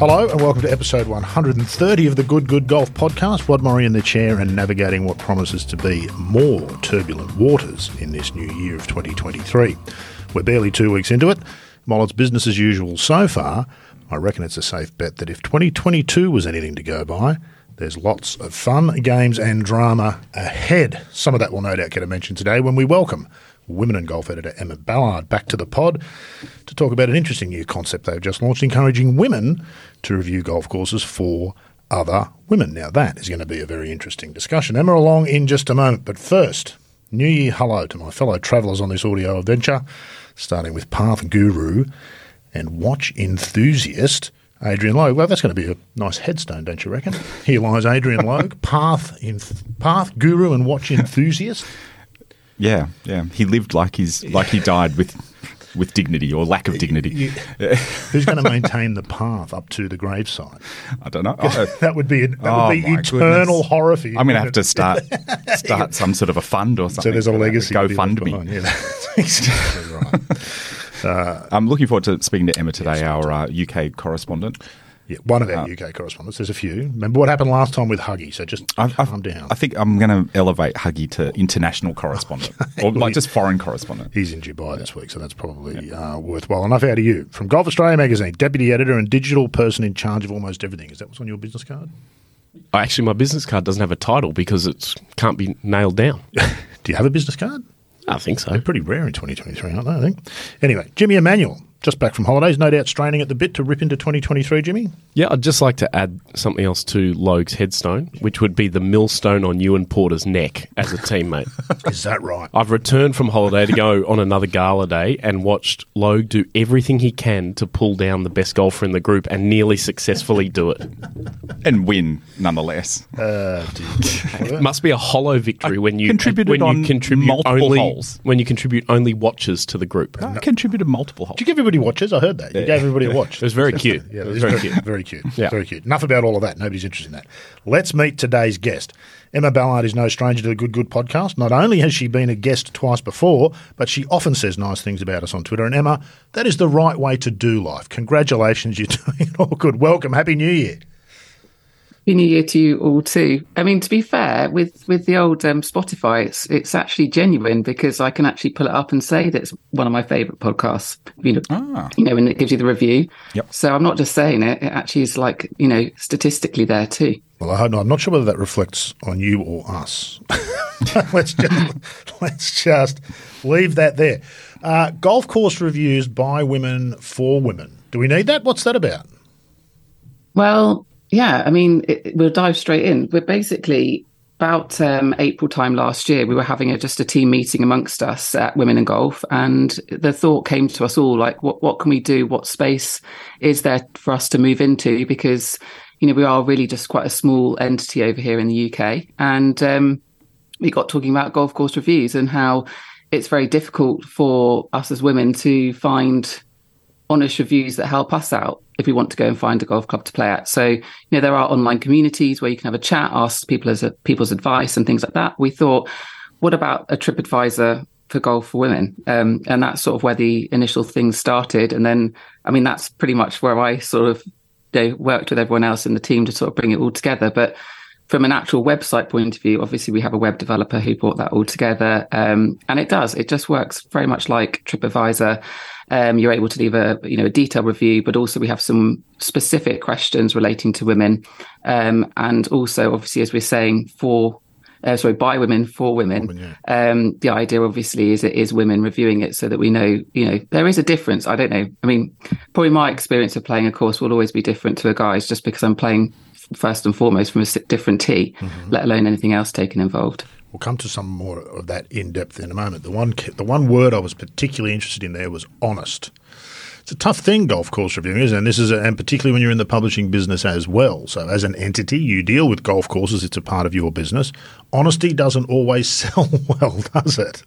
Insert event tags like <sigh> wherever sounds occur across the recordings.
Hello and welcome to episode 130 of the Good Good Golf podcast. Rod Morri in the chair and navigating what promises to be more turbulent waters in this new year of 2023. We're barely two weeks into it. While it's business as usual so far, I reckon it's a safe bet that if 2022 was anything to go by, there's lots of fun, games, and drama ahead. Some of that will no doubt get a mention today when we welcome women and golf editor Emma Ballard back to the pod to talk about an interesting new concept they've just launched, encouraging women to review golf courses for other women. Now, that is going to be a very interesting discussion. Emma, along in just a moment. But first, New Year hello to my fellow travellers on this audio adventure, starting with Path Guru and watch enthusiast. Adrian Logue. Well, that's going to be a nice headstone, don't you reckon? Here lies Adrian Logue, <laughs> path in, path guru and watch enthusiast. Yeah, yeah. He lived like he's like he died with with dignity or lack of dignity. <laughs> Who's going to maintain the path up to the gravesite? I don't know. Oh, <laughs> that would be that oh would be eternal goodness. horror for you. I'm going to have to start <laughs> start some sort of a fund or something. So there's a legacy. Go fund behind. Yeah, exactly right. I'm looking forward to speaking to Emma today, our uh, UK correspondent. Yeah, one of our UK correspondents. There's a few. Remember what happened last time with Huggy? So just I've, I've- calm down. I think I'm going to elevate Huggy to international correspondent, <laughs> or like just foreign correspondent. He's in Dubai this week, so that's probably uh, worthwhile enough out of you. From Golf Australia magazine, deputy editor and digital person in charge of almost everything. Is that what's on your business card? Actually, my business card doesn't have a title because it can't be nailed down. <laughs> Do you have a business card? I think so. They're pretty rare in 2023, aren't they? I think. Anyway, Jimmy Emanuel, just back from holidays, no doubt straining at the bit to rip into 2023, Jimmy. Yeah, I'd just like to add something else to Logue's headstone, which would be the millstone on Ewan Porter's neck as a teammate. <laughs> Is that right? I've returned from holiday to go on another gala day and watched Logue do everything he can to pull down the best golfer in the group and nearly successfully do it. and win nonetheless. Uh. It must be a hollow victory when you contributed when on you contribute multiple only holes. when you contribute only watches to the group. I contributed multiple holes. Did you give everybody watches? I heard that. You gave everybody a <laughs> watch. It was very cute. Yeah, It was very very cute. Very cute. Yeah. Very cute. Enough about all of that. Nobody's interested in that. Let's meet today's guest. Emma Ballard is no stranger to the Good Good podcast. Not only has she been a guest twice before, but she often says nice things about us on Twitter. And Emma, that is the right way to do life. Congratulations, you're <laughs> doing it all good. Welcome. Happy New Year. Happy New Year to you all too. I mean, to be fair, with with the old um, Spotify, it's it's actually genuine because I can actually pull it up and say that it's one of my favourite podcasts. You know, Ah. you know, when it gives you the review. Yep. So I'm not just saying it; it actually is like you know statistically there too. Well, I hope not. I'm not sure whether that reflects on you or us. <laughs> let's just let's just leave that there. Uh, golf course reviews by women for women. Do we need that? What's that about? Well, yeah, I mean, it, we'll dive straight in. We're basically about um, April time last year, we were having a, just a team meeting amongst us at Women and Golf, and the thought came to us all like, what what can we do? What space is there for us to move into? Because you know we are really just quite a small entity over here in the UK, and um, we got talking about golf course reviews and how it's very difficult for us as women to find honest reviews that help us out if we want to go and find a golf club to play at. So, you know, there are online communities where you can have a chat, ask people as a, people's advice and things like that. We thought, what about a TripAdvisor for golf for women? Um, and that's sort of where the initial things started. And then, I mean, that's pretty much where I sort of know, worked with everyone else in the team to sort of bring it all together. But from an actual website point of view, obviously we have a web developer who brought that all together, um, and it does. It just works very much like TripAdvisor. Um, you're able to leave a you know a detailed review, but also we have some specific questions relating to women, um, and also obviously as we're saying for. Uh, sorry, by women for women. Um, the idea, obviously, is it is women reviewing it so that we know, you know, there is a difference. I don't know. I mean, probably my experience of playing a course will always be different to a guy's, just because I'm playing first and foremost from a different tee, let alone anything else taken involved. We'll come to some more of that in depth in a moment. The one the one word I was particularly interested in there was honest. It's a tough thing, golf course reviewing is, and this is, a, and particularly when you're in the publishing business as well. So, as an entity, you deal with golf courses; it's a part of your business. Honesty doesn't always <laughs> sell well, does it?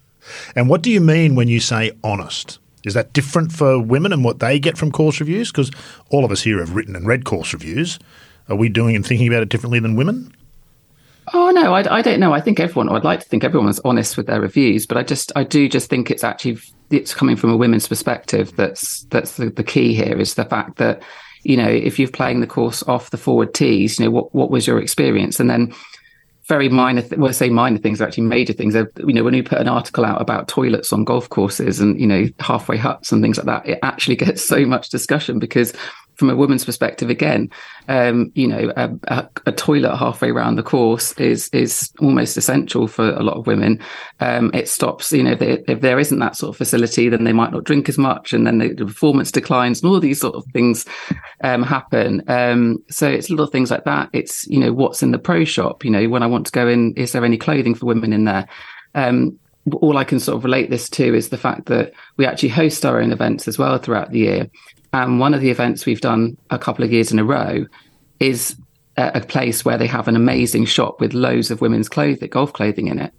And what do you mean when you say honest? Is that different for women and what they get from course reviews? Because all of us here have written and read course reviews. Are we doing and thinking about it differently than women? Oh no, I, I don't know. I think everyone. I'd like to think everyone's honest with their reviews, but I just, I do just think it's actually it's coming from a women's perspective. That's that's the, the key here is the fact that you know, if you're playing the course off the forward tees, you know, what, what was your experience? And then very minor, th- well, I say minor things are actually major things. You know, when we put an article out about toilets on golf courses and, you know, halfway huts and things like that, it actually <laughs> gets so much discussion because from a woman's perspective, again, um, you know, a, a, a, toilet halfway around the course is is almost essential for a lot of women. Um, it stops, you know, if, they, if, there isn't that sort of facility, then they might not drink as much, and then the, the performance declines, and all these sort of things um, happen. Um, so it's little things like that. It's you know, what's in the pro shop. You know, when I want to go in, is there any clothing for women in there? Um, all I can sort of relate this to is the fact that we actually host our own events as well throughout the year. And one of the events we've done a couple of years in a row is a, place where they have an amazing shop with loads of women's clothing, golf clothing in it.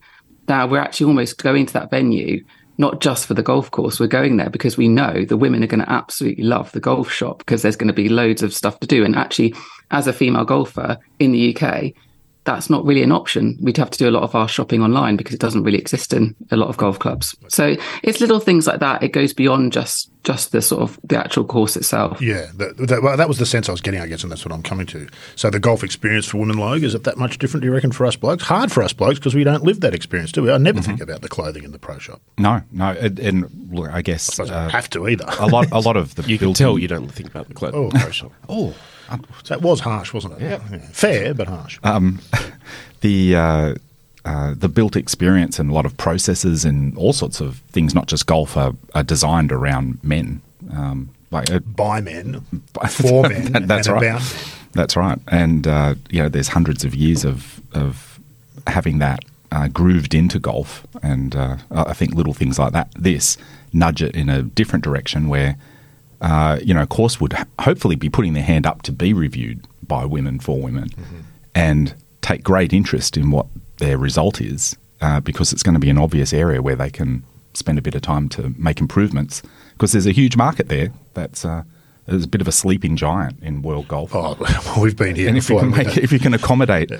Now we're actually almost going to that venue not just for the golf course. We're going there because we know the women are going to absolutely love the golf shop because there's going to be loads of stuff to do. And actually, as a female golfer in the UK, that's not really an option. We'd have to do a lot of our shopping online because it doesn't really exist in a lot of golf clubs. So it's little things like that. It goes beyond just just the sort of the actual course itself. Yeah, that, that, well, that was the sense I was getting, I guess, and that's what I'm coming to. So the golf experience for women, Logue, is it that much different? Do you reckon for us blokes? Hard for us blokes because we don't live that experience, do we? I never mm-hmm. think about the clothing in the pro shop. No, no, and, and look, I guess I uh, have to either. a lot, a lot of <laughs> the you can tell you don't think about the clothing. Oh, pro shop. oh. That was harsh, wasn't it? Yeah. yeah. Fair, but harsh. Um, <laughs> the uh, uh, the built experience and a lot of processes and all sorts of things, not just golf, are, are designed around men. Um, like uh, by men, <laughs> for men, that, <laughs> that's right. That's right. And uh, you know, there's hundreds of years of of having that uh, grooved into golf, and uh, I think little things like that, this nudge it in a different direction where. Uh, you know, course would hopefully be putting their hand up to be reviewed by women for women, mm-hmm. and take great interest in what their result is uh, because it's going to be an obvious area where they can spend a bit of time to make improvements because there's a huge market there that's uh, there's a bit of a sleeping giant in world golf. Oh, well, we've been here. And if you can make, if you can accommodate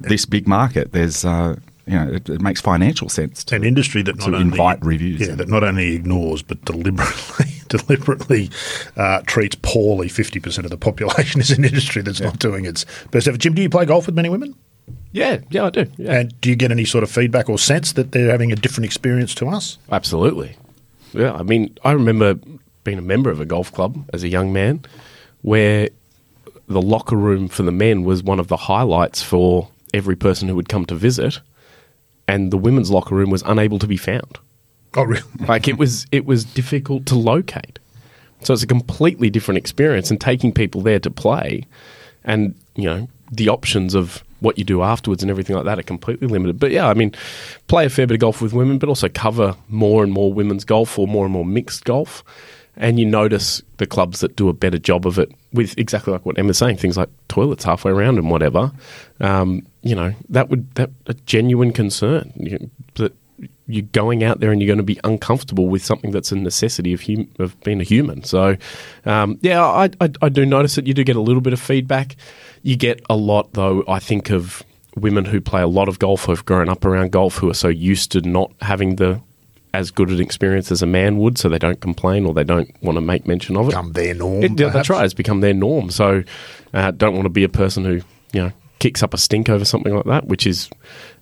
this big market, there's uh, you know it, it, makes financial sense. To, an industry that to invite reviews. Yeah, that not only ignores but deliberately deliberately uh, treats poorly fifty percent of the population <laughs> is an industry that's yeah. not doing its best ever. Jim, do you play golf with many women? Yeah, yeah, I do. Yeah. And do you get any sort of feedback or sense that they're having a different experience to us? Absolutely. Yeah, I mean, I remember being a member of a golf club as a young man where the locker room for the men was one of the highlights for every person who would come to visit, and the women's locker room was unable to be found. Oh, really? <laughs> like it was, it was difficult to locate. So it's a completely different experience, and taking people there to play, and you know the options of what you do afterwards and everything like that are completely limited. But yeah, I mean, play a fair bit of golf with women, but also cover more and more women's golf or more and more mixed golf. And you notice the clubs that do a better job of it with exactly like what Emma's saying, things like toilets halfway around and whatever. Um, you know, that would that a genuine concern you, that you're going out there and you're going to be uncomfortable with something that's a necessity of hum, of being a human. So, um, yeah, I, I, I do notice that you do get a little bit of feedback. You get a lot, though, I think, of women who play a lot of golf, who've grown up around golf, who are so used to not having the as good an experience as a man would, so they don't complain or they don't want to make mention of it. Become their norm. It, that's right. It's become their norm. So, uh, don't want to be a person who you know kicks up a stink over something like that, which is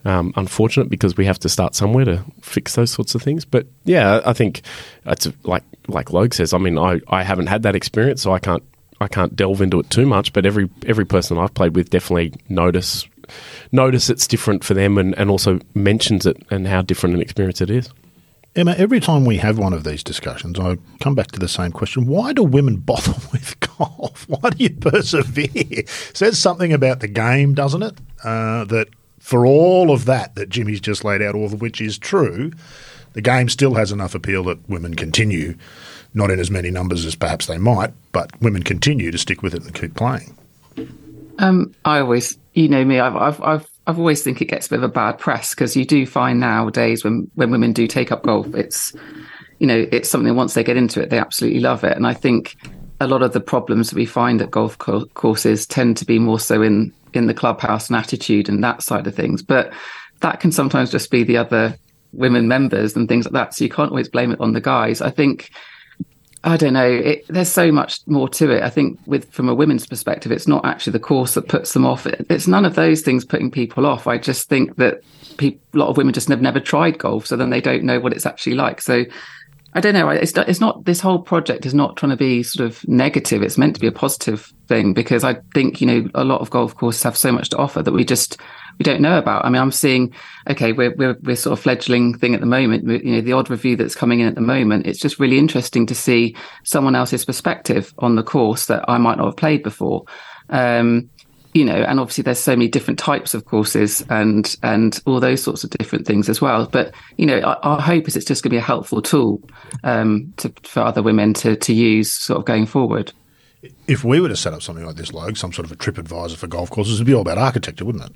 um, unfortunate because we have to start somewhere to fix those sorts of things. But yeah, I think it's like like Logue says. I mean, I, I haven't had that experience, so I can't I can't delve into it too much, but every every person I've played with definitely notice notice it's different for them and, and also mentions it and how different an experience it is. Emma, every time we have one of these discussions, I come back to the same question. Why do women bother <laughs> with golf? Why do you persevere? Says something about the game, doesn't it? Uh, that for all of that that Jimmy's just laid out, all of which is true, the game still has enough appeal that women continue not in as many numbers as perhaps they might, but women continue to stick with it and keep playing. Um, I always, you know me, I've, I've, I've, I've always think it gets a bit of a bad press because you do find nowadays when when women do take up golf, it's, you know, it's something once they get into it, they absolutely love it, and I think a lot of the problems that we find at golf co- courses tend to be more so in in the clubhouse and attitude and that side of things, but that can sometimes just be the other women members and things like that. So you can't always blame it on the guys. I think I don't know. It, there's so much more to it. I think, with from a women's perspective, it's not actually the course that puts them off. It, it's none of those things putting people off. I just think that a lot of women just have never tried golf, so then they don't know what it's actually like. So I don't know. It's not, it's not. This whole project is not trying to be sort of negative. It's meant to be a positive thing because I think you know a lot of golf courses have so much to offer that we just we don't know about. I mean, I'm seeing, okay, we're, we're, we're sort of fledgling thing at the moment. You know, the odd review that's coming in at the moment, it's just really interesting to see someone else's perspective on the course that I might not have played before. Um, you know, and obviously there's so many different types of courses and and all those sorts of different things as well. But you know, our, our hope is it's just going to be a helpful tool um, to, for other women to to use sort of going forward. If we were to set up something like this, Logue, some sort of a trip advisor for golf courses, it'd be all about architecture, wouldn't it?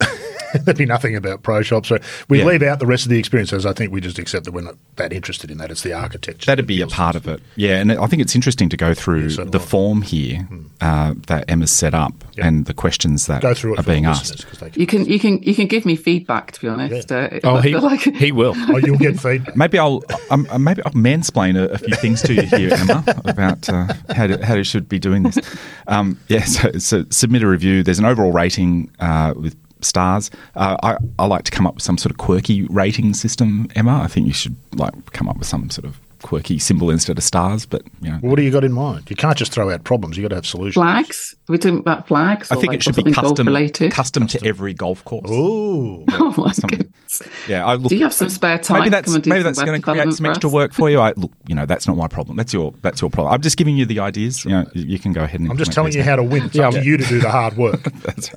<laughs> <laughs> There'd be nothing about pro shops. So we Yeah. leave out the rest of the experiences. I think we just accept that we're not that interested in that. It's the architecture. That'd be a part of it. Yeah, and I think it's interesting to go through so do the form here uh, that Emma's set up Yeah. and the questions that Go through are being asked. listeners, 'cause they can- You can you can you can give me feedback. To be honest, uh, Oh, he, like he will. <laughs> Oh, you'll get feedback. Maybe I'll um, uh, maybe I'll mansplain a, a few things to you here, <laughs> Emma, about uh, how to, how you should be doing this. Um, yeah, so, so submit a review. There's an overall rating uh, with stars. Uh, I, I like to come up with some sort of quirky rating system, Emma. I think you should like come up with some sort of quirky symbol instead of stars. But you know, What do you got in mind? You can't just throw out problems. You got to have solutions. flags. We're talking about flags. I or think like it should be something golf custom related. custom to every golf course. Oh, <laughs> Oh my Some- goodness! Yeah, I look, Do you have some spare time? maybe that's Come maybe that's going to create some extra work for you. I look, you know, that's not my problem. That's your that's your problem. I'm just giving you the ideas. You know, you you can go ahead and. I'm just telling you how to win. It's Yeah, up to you to do the hard work. <laughs> That's-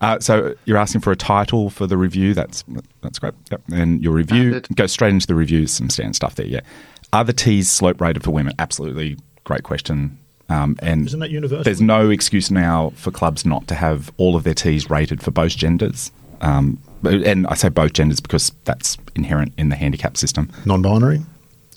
uh, so you're asking for a title for the review. That's that's great. Yep. And your review Standard. go straight into the reviews. Some standard stuff there. Yeah. Are the tees slope rated for women? Absolutely. Great question. Um, and Isn't that universal? There's no excuse now for clubs not to have all of their tees rated for both genders. Um, and I say both genders because that's inherent in the handicap system. Non-binary.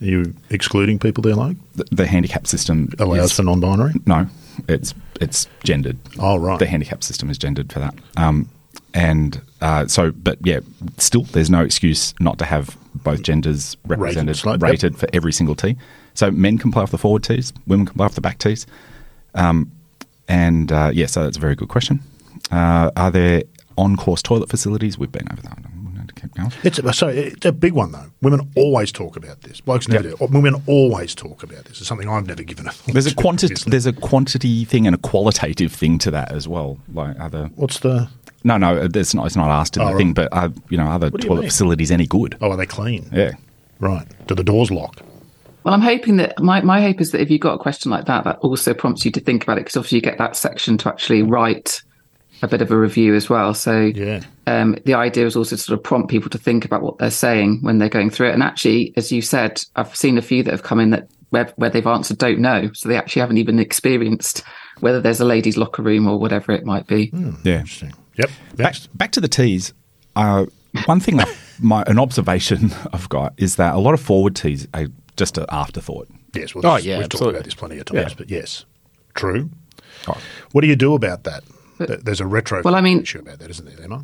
Are you excluding people there, like The, the handicap system allows is- for non-binary? no, it's it's gendered. Oh, right. The handicap system is gendered for that. Um, and uh, so, but yeah, still, there's no excuse not to have both genders represented, slope, rated, yep. for every single tee. So men can play off the forward tees, women can play off the back tees. Um, and uh, yeah, so that's a very good question. Uh, are there on-course toilet facilities? We've been over that. I'm going to keep going. It's a, sorry, it's a big one though. Women always talk about this. Blokes never Yep. do. Women always talk about this. It's something I've never given a thought There's a quantity. There's a quantity thing and a qualitative thing to that as well. Like other What's the? No, no, it's not. It's not asked in Oh, the right. thing. But are you know, are the What do you toilet facilities any good? Oh, are they clean? Yeah, Right. Do the doors lock? Well, I'm hoping that my, my hope is that if you've got a question like that, that also prompts you to think about it because obviously you get that section to actually write a bit of a review as well. So Yeah. um, the idea is also to sort of prompt people to think about what they're saying when they're going through it. And actually, as you said, I've seen a few that have come in that where, where they've answered don't know, so they actually haven't even experienced whether there's a ladies' locker room or whatever it might be. yeah. Interesting. Yep. Back, Next. back to the tees. Uh, one thing, I- <laughs> my an observation <laughs> I've got is that a lot of forward tees are just an afterthought. Yes. Well, Oh, yeah, We've talked about this plenty of times, Yeah. but yes, true. Oh, What do you do about that? Th- There's a retro Well, I mean- issue about that, isn't there, Emma?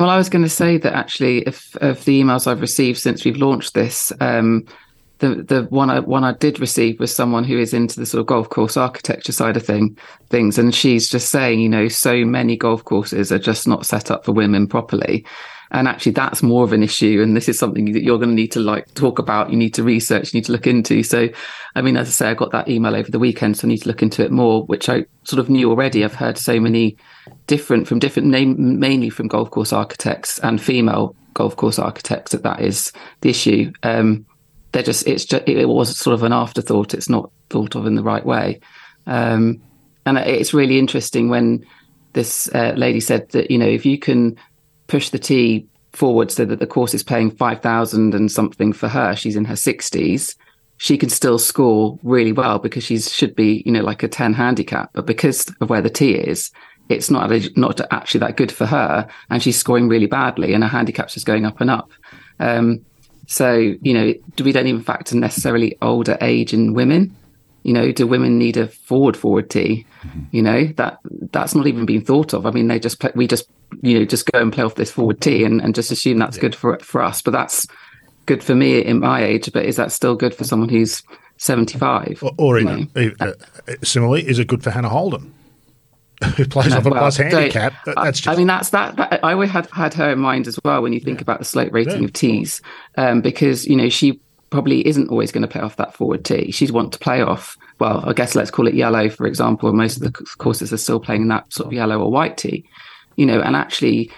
Well, I was going to say that actually, if of the emails I've received since we've launched this, um, the the one I one I did receive was someone who is into the sort of golf course architecture side of thing things, and she's just saying, you know, so many golf courses are just not set up for women properly. And actually, that's more of an issue. And this is something that you're going to need to like talk about. You need to research. You need to look into. So, I mean, as I say, I got that email over the weekend, so I need to look into it more, which I sort of knew already. I've heard so many different from different name, mainly from golf course architects and female golf course architects that that is the issue. Um, they're just it's just it was sort of an afterthought. It's not thought of in the right way, um, and it's really interesting when this uh, lady said that you know if you can push the tee forward so that the course is paying five thousand and something for her, she's in her sixties. She can still score really well because she should be, you know, like a ten handicap. But because of where the tee is, it's not not actually that good for her, and she's scoring really badly, and her handicap's just going up and up. Um, so you know, we don't even factor necessarily older age in women? You know, do women need a forward forward tee? You know that that's not even being thought of. I mean, they just play, we just you know just go and play off this forward tee and, and just assume that's good for for us. But that's good for me in my age. But is that still good for someone who's 75. Or, or you even, even, uh, similarly, is it good for Hannah Holden, who plays off a Well, plus handicap? That- That's just I mean, that's that, that. I always had had her in mind as well when you think about the slope rating Yeah. of tees, um, because you know she probably isn't always going to play off that forward tee. She'd want to play off. Well, I guess let's call it yellow, for example. Most of the courses are still playing that sort of yellow or white tee, you know, and actually.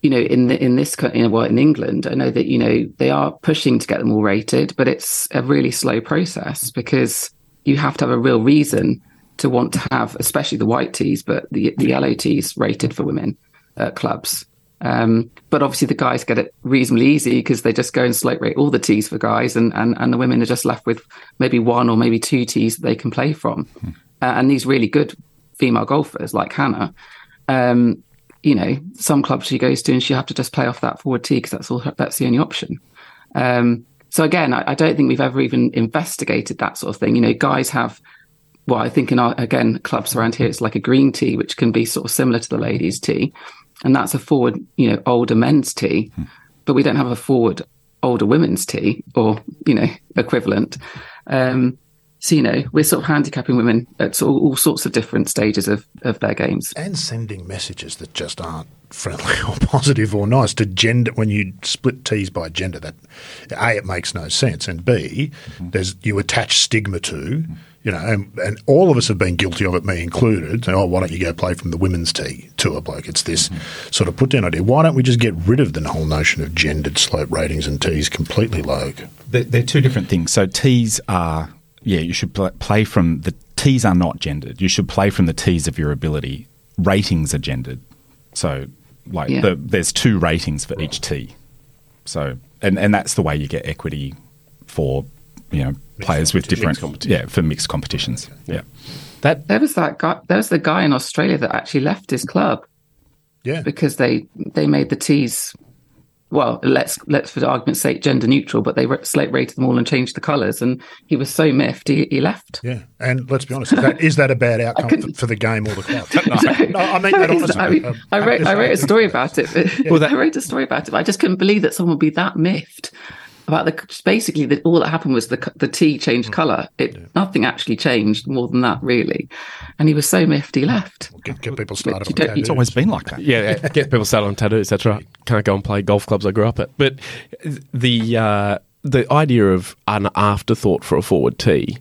You know, in the, in this you know, well, in England, I know that you know they are pushing to get them all rated, but it's a really slow process because you have to have a real reason to want to have, especially the white tees, but the the yellow tees rated for women at clubs. Um, but obviously, the guys get it reasonably easy because they just go and slope rate all the tees for guys, and, and and the women are just left with maybe one or maybe two tees that they can play from. Uh, and these really good female golfers like Hannah, um, you know, some clubs she goes to and she have to just play off that forward tee because that's all her, that's the only option. Um, so again, I, I don't think we've ever even investigated that sort of thing. You know, guys have well, I think in our again clubs around here, it's like a green tee, which can be sort of similar to the ladies' tee, and that's a forward, you know, older men's tee, hmm. but we don't have a forward older women's tee or you know equivalent. Um, so you know, we're sort of handicapping women at sort of all sorts of different stages of of their games. and sending messages that just aren't friendly <laughs> or positive or nice to gender when you split T's by gender that a it makes no sense and b mm-hmm. there's you attach stigma to mm-hmm. You know and, and all of us have been guilty of it me included oh why don't you go play from the women's tee to a bloke it's this mm-hmm. sort of put down idea why don't we just get rid of the whole notion of gendered slope ratings and T's completely Logue They're, they're two different things. So tees are, yeah, you should pl- play from the tees are not gendered. You should play from the tees of your ability. Ratings are gendered. So, like, Yeah. the, there's two ratings for each tee. So, and, and that's the way you get equity for, you know, players with different, yeah, for mixed competitions. Yeah. That There was that guy. There was the guy in Australia that actually left his club yeah because they they made the tees. Well, let's let's for argument's sake gender neutral, but they ra- slope rated them all and changed the colours, and he was so miffed he, he left. yeah and let's be honest is that, is that a bad <laughs> outcome for, for the game or the club <laughs> no, I mean that honestly I, mean, Um, I wrote I wrote a story about it. But, Well, that- <laughs> I wrote a story about it. But I just couldn't believe that someone would be that miffed about the. just Basically, that all that happened was the the tee changed colour. It nothing actually changed more than that, really. And he was so miffed he left. get, get people started you on tattoos. It's always been like that. yeah, yeah, get people started on tattoos. That's right. Can't go and play golf clubs I grew up at. But the uh, the idea of an afterthought for a forward tee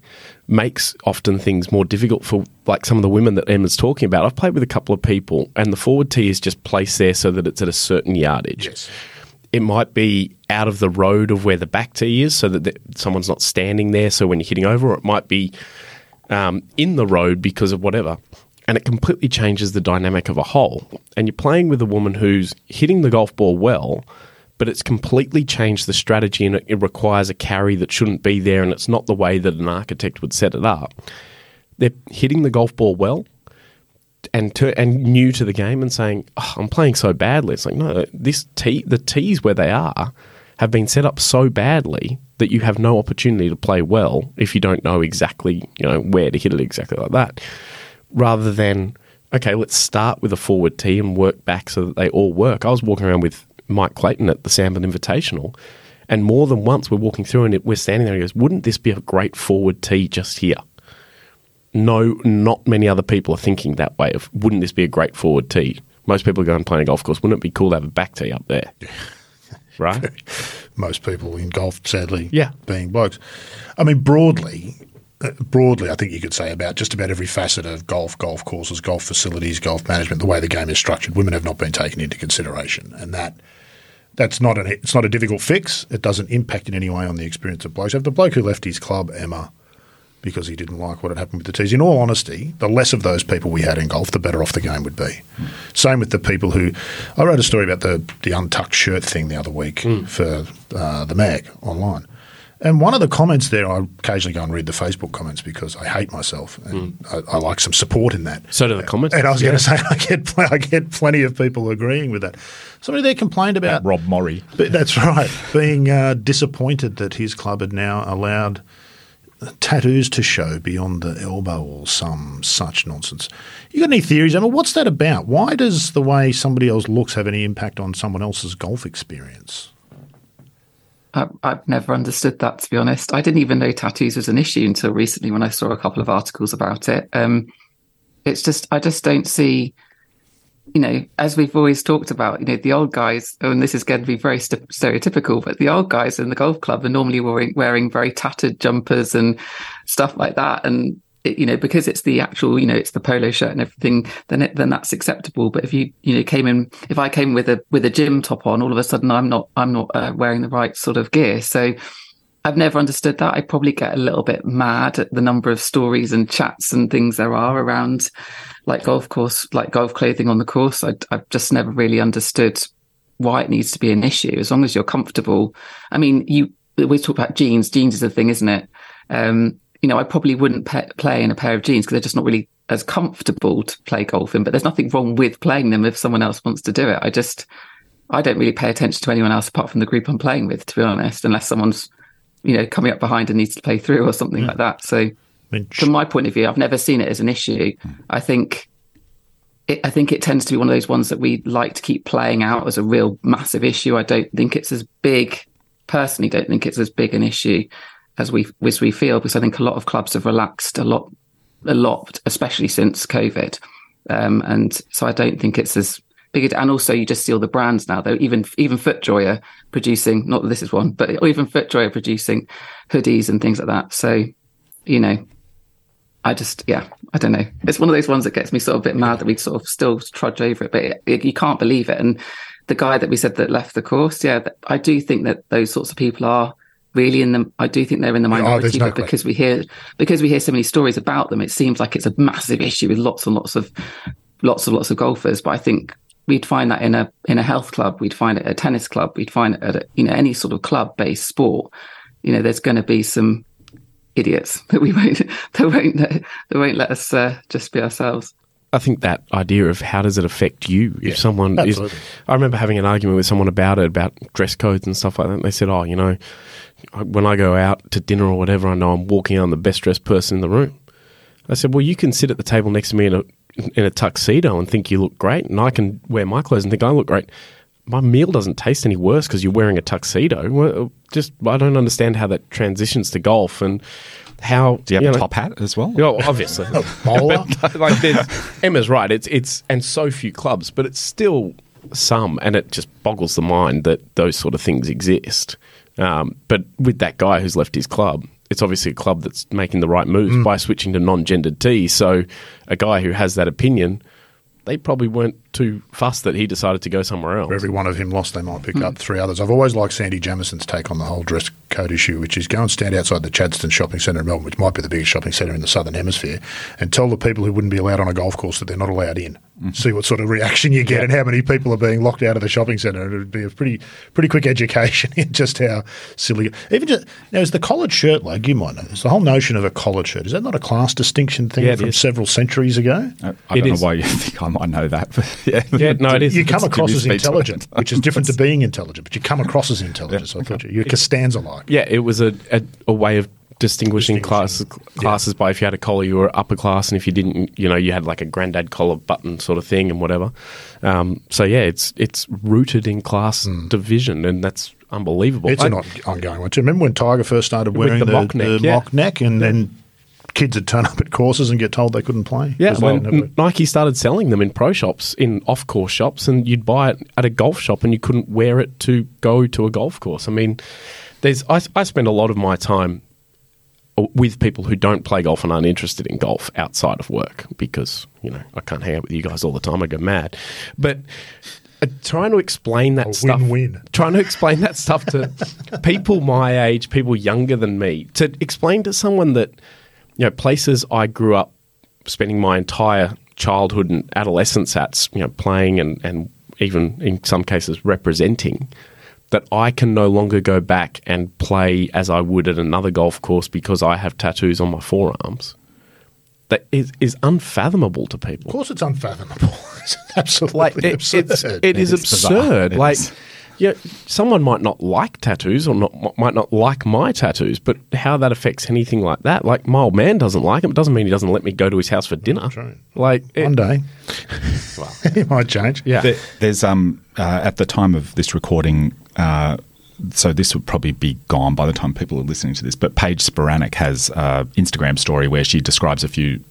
makes often things more difficult for like some of the women that Emma's talking about. I've played with a couple of people, and the forward tee is just placed there so that it's at a certain yardage. Yes. It might be out of the road of where the back tee is, so that the, someone's not standing there. So when you're hitting over, or it might be um, in the road because of whatever. And it completely changes the dynamic of a hole. And you're playing with a woman who's hitting the golf ball well, but it's completely changed the strategy and it, it requires a carry that shouldn't be there and it's not the way that an architect would set it up. They're hitting the golf ball well and to, and new to the game and saying, oh, I'm playing so badly. It's like, no, this tee, the tees where they are have been set up so badly that you have no opportunity to play well if you don't know exactly, you know, where to hit it exactly like that. Rather than, okay, let's start with a forward tee and work back so that they all work. I was walking around with Mike Clayton at the Sandbelt Invitational, and more than once we're walking through and it, we're standing there and he goes, wouldn't this be a great forward tee just here? no, not many other people are thinking that way. Of wouldn't this be a great forward tee? Most people go and play a golf course. Wouldn't it be cool to have a back tee up there? <laughs> Right? <laughs> most people in golf, sadly, Yeah. being blokes. I mean, broadly, uh, broadly, I think you could say about just about every facet of golf, golf courses, golf facilities, golf management, the way the game is structured, women have not been taken into consideration, and that that's not an it's not a difficult fix. It doesn't impact in any way on the experience of blokes. If the bloke who left his club, Emma. Because he didn't like what had happened with the tees. In all honesty, the less of those people we had in golf, the better off the game would be. Same with the people who. I wrote a story about the the untucked shirt thing the other week for uh, the mag online. And one of the comments there, I occasionally go and read the Facebook comments because I hate myself and I, I like some support in that. So do the comments. And I was Yeah. going to say, <laughs> I get, I get plenty of people agreeing with that. Somebody there complained about Rob Morey. but that's <laughs> right. Being uh, disappointed that his club had now allowed tattoos to show beyond the elbow or some such nonsense. You got any theories? Mean, what's that about? Why does the way somebody else looks have any impact on someone else's golf experience? I, I've never understood that, to be honest. I didn't even know tattoos was an issue until recently when I saw a couple of articles about it. Um, it's just, I just don't see, you know, as we've always talked about, you know, the old guys, and this is going to be very st- stereotypical, but the old guys in the golf club are normally wearing, wearing very tattered jumpers and stuff like that. And it, you know, because it's the actual, you know, it's the polo shirt and everything, then it, then that's acceptable. But if you, you know, came in, if I came with a with a gym top on, all of a sudden I'm not, I'm not uh, wearing the right sort of gear. So I've never understood that. I probably get a little bit mad at the number of stories and chats and things there are around, like golf course, like golf clothing on the course. I, I've just never really understood why it needs to be an issue. As long as you're comfortable. I mean, you we talk about jeans. Jeans is a thing, isn't it? Um, you know, I probably wouldn't pe- play in a pair of jeans because they're just not really as comfortable to play golf in. But there's nothing wrong with playing them if someone else wants to do it. I just, I don't really pay attention to anyone else apart from the group I'm playing with, to be honest, unless someone's, you know, coming up behind and needs to play through or something Mm. like that. So, from my point of view, I've never seen it as an issue. I think. It, I think it tends to be one of those ones that we like to keep playing out as a real massive issue. I don't think it's as big, personally, don't think it's as big an issue as we as we feel because I think a lot of clubs have relaxed a lot, a lot, especially since COVID, um, and so I don't think it's as big. And also, you just see all the brands now. Though even even FootJoy are producing not that this is one, but even FootJoy are producing hoodies and things like that. So, you know, I just yeah, I don't know. It's one of those ones that gets me sort of a bit mad that we sort of still trudge over it, but it, it, you can't believe it. And the guy that we said that left the course, yeah, I do think that those sorts of people are really in the. I do think they're in the Oh, minority, no but because we hear because we hear so many stories about them, it seems like it's a massive issue with lots and lots of lots and lots of golfers. But I think we'd find that in a in a health club, we'd find it at a tennis club, we'd find it at a, you know any sort of club based sport. You know, there's going to be some idiots <laughs> that we won't that won't that won't let us uh, just be ourselves. I think that idea of how does it affect you Yeah, if someone is. I remember having an argument with someone about it, about dress codes and stuff like that. And they said, "Oh, you know, when I go out to dinner or whatever, I know I'm walking on the best dressed person in the room." I said, "Well, you can sit at the table next to me in a in a tuxedo and think you look great, and I can wear my clothes and think I look great." My meal doesn't taste any worse because you're wearing a tuxedo. Well, just I don't understand how that transitions to golf and how Do you have a know- top hat as well? Oh, obviously. <laughs> Bowler. <laughs> But, like there's, Emma's right. It's it's and so few clubs, but it's still some, and it just boggles the mind that those sort of things exist. Um, but with that guy who's left his club, it's obviously a club that's making the right moves mm. by switching to non-gendered tees. So a guy who has that opinion, they probably weren't too fussed that he decided to go somewhere else. For every one of him lost, they might pick hmm. up three others. I've always liked Sandy Jamieson's take on the whole dress code issue, which is go and stand outside the Chadstone Shopping Centre in Melbourne, which might be the biggest shopping centre in the Southern Hemisphere, and tell the people who wouldn't be allowed on a golf course that they're not allowed in. Hmm. See what sort of reaction you get and how many people are being locked out of the shopping centre. It would be a pretty pretty quick education <laughs> in just how silly. Even just, now, is the collared shirt like you might know this? The whole notion of a collared shirt is that not a class distinction thing Yeah, from is. several centuries ago? I, I It don't is. know why you <laughs> think I might know that, but yeah, Yeah, <laughs> no, it is. you come It's across as speech. intelligent, <laughs> which is different to being intelligent, but you come across as intelligent. So I thought you, you're Costanza like. Yeah, it was a, a, a way of distinguishing, Distinguishing, classes classes by if you had a collar, you were upper class, and if you didn't, you know, you had like a granddad collar button sort of thing and whatever. Um, so yeah, it's it's rooted in class division, and that's unbelievable. It's I- an ongoing one too. Remember when Tiger first started wearing the the, mock neck, the yeah. mock neck and then kids would turn up at courses and get told they couldn't play? Yeah, when N- Nike started selling them in pro shops, in off course shops, and you'd buy it at a golf shop and you couldn't wear it to go to a golf course. I mean, there's I, I spend a lot of my time with people who don't play golf and aren't interested in golf outside of work because, you know, I can't hang out with you guys all the time. I go mad. But uh, trying to explain that A stuff win-win. trying to explain that stuff to <laughs> people my age, people younger than me, to explain to someone that you know places I grew up spending my entire childhood and adolescence at, you know, playing and and even in some cases representing. That I can no longer go back and play as I would at another golf course because I have tattoos on my forearms. That is, is unfathomable to people Of course, it's unfathomable. <laughs> it's absolutely like it, absurd. it's it is is absurd. It like, is. Yeah, someone might not like tattoos or not might not like my tattoos, but how that affects anything like that? Like, my old man doesn't like them. It doesn't mean he doesn't let me go to his house for dinner. right. Like, it- One day, <laughs> well, <laughs> it might change. yeah, There, there's um uh, at the time of this recording, uh, so this would probably be gone by the time people are listening to this. But Paige Spiranac has an Instagram story where she describes a few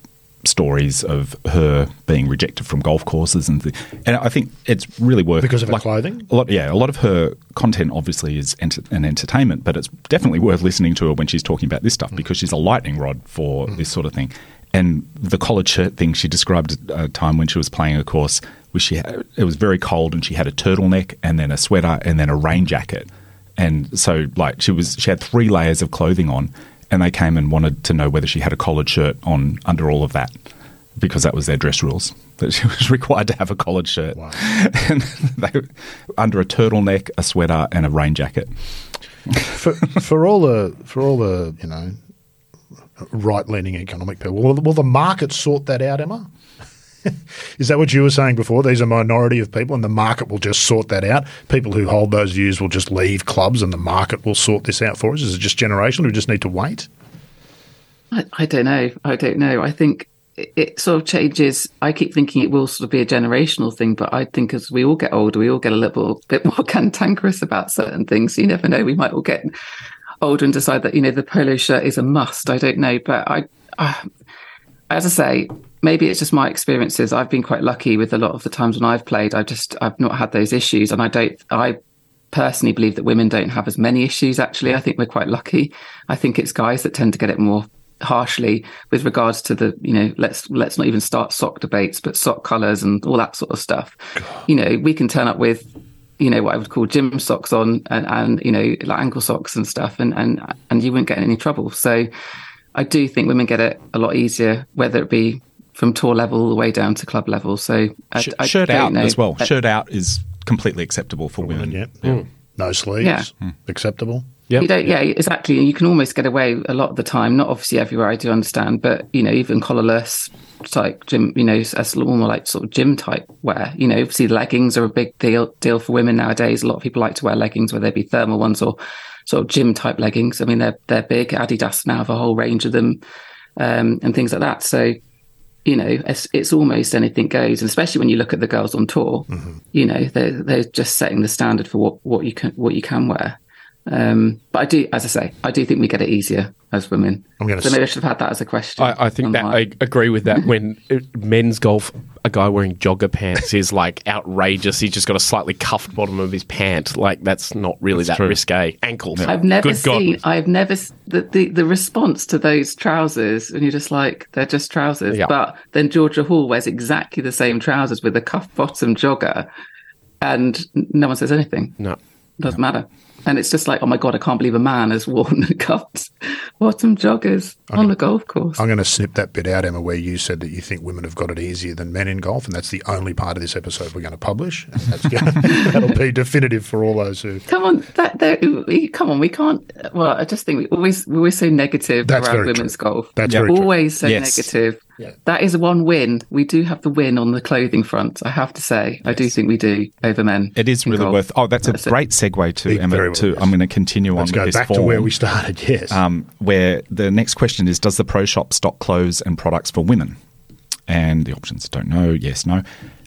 stories of her being rejected from golf courses and th- and I think it's really worth Because of her clothing? A lot, yeah, a lot of her content obviously is enter- an entertainment, but it's definitely worth listening to her when she's talking about this stuff mm. because she's a lightning rod for mm. this sort of thing. And the collared shirt thing, she described a time when she was playing a course where she had, it was very cold and she had a turtleneck and then a sweater and then a rain jacket. And so, like, she was she had three layers of clothing on, and they came and wanted to know whether she had a collared shirt on under all of that because that was their dress rules that she <laughs> was required to have a collared shirt <laughs> and they, under a turtleneck, a sweater, and a rain jacket. for, for all the for all the you know right leaning economic people, will, will the market sort that out, Emma? <laughs> Is that what you were saying before? These are a minority of people, and the market will just sort that out. People who hold those views will just leave clubs, and the market will sort this out for us. Is it just generational? We just need to wait. I, I don't know. I don't know. I think it, it sort of changes. I keep thinking it will sort of be a generational thing, but I think as we all get older, we all get a little bit more <laughs> cantankerous about certain things. You never know. We might all get older and decide that you know the polo shirt is a must. I don't know, but I, I as I say, maybe it's just my experiences. I've been quite lucky with a lot of the times when I've played. I just I've not had those issues, and I don't. I personally believe that women don't have as many issues. Actually, I think we're quite lucky. I think it's guys that tend to get it more harshly with regards to the you know let's let's not even start sock debates but sock colors and all that sort of stuff you know we can turn up with you know what i would call gym socks on and, and you know like ankle socks and stuff and and and you wouldn't get in any trouble so i do think women get it a lot easier whether it be from tour level all the way down to club level so I, Sh- I shirt don't out know. as well. Uh, Shirt out is completely acceptable for women. Yeah, no sleeves, Yeah. acceptable. Yep. You don't, yeah, exactly. You can almost get away a lot of the time. Not obviously everywhere, I do understand, but you know, even collarless, like gym, you know, as more like sort of gym type wear. You know, obviously leggings are a big deal deal for women nowadays. A lot of people like to wear leggings, whether they be thermal ones or sort of gym type leggings. I mean, they're they're big. Adidas now have a whole range of them, um, and things like that. So. You know, it's, it's almost anything goes, and especially when you look at the girls on tour. Mm-hmm. You know, they're they're just setting the standard for what, what you can what you can wear. Um, but I do, as I say, I do think we get it easier as women. I'm gonna so s- maybe I should have had that as a question. I, I think that my- I agree with that. <laughs> When uh, men's golf, a guy wearing jogger pants is like outrageous. He's just got a slightly cuffed bottom of his pant. Like that's not really that true. risque. Ankles. I've never Good God. seen. I've never the, the the response to those trousers, and you're just like, they're just trousers. Yeah. But then Georgia Hall wears exactly the same trousers with a cuff bottom jogger, and no one says anything. No. Doesn't matter. And it's just like, oh my god, I can't believe a man has worn <laughs> cuffed bottom joggers on the golf course. I'm going to snip that bit out, Emma, where you said that you think women have got it easier than men in golf, and that's the only part of this episode we're going to publish. And that's going <laughs> that'll be definitive for all those who. Come on, that there. we- Come on, we can't. Well, I just think we always we're always so negative That's around women's true. golf. That's Yeah. very true. always so Yes. negative. Yeah. That is one win. We do have the win on the clothing front. I have to say, I do think we do over men. It is really golf. worth. Oh, that's a That's it. great segue to It Emma. well to is. I'm going to continue Let's on go with this back to where we started. Yes. um, where the next question is: Does the pro shop stock clothes and products for women? And the options don't know, yes, no.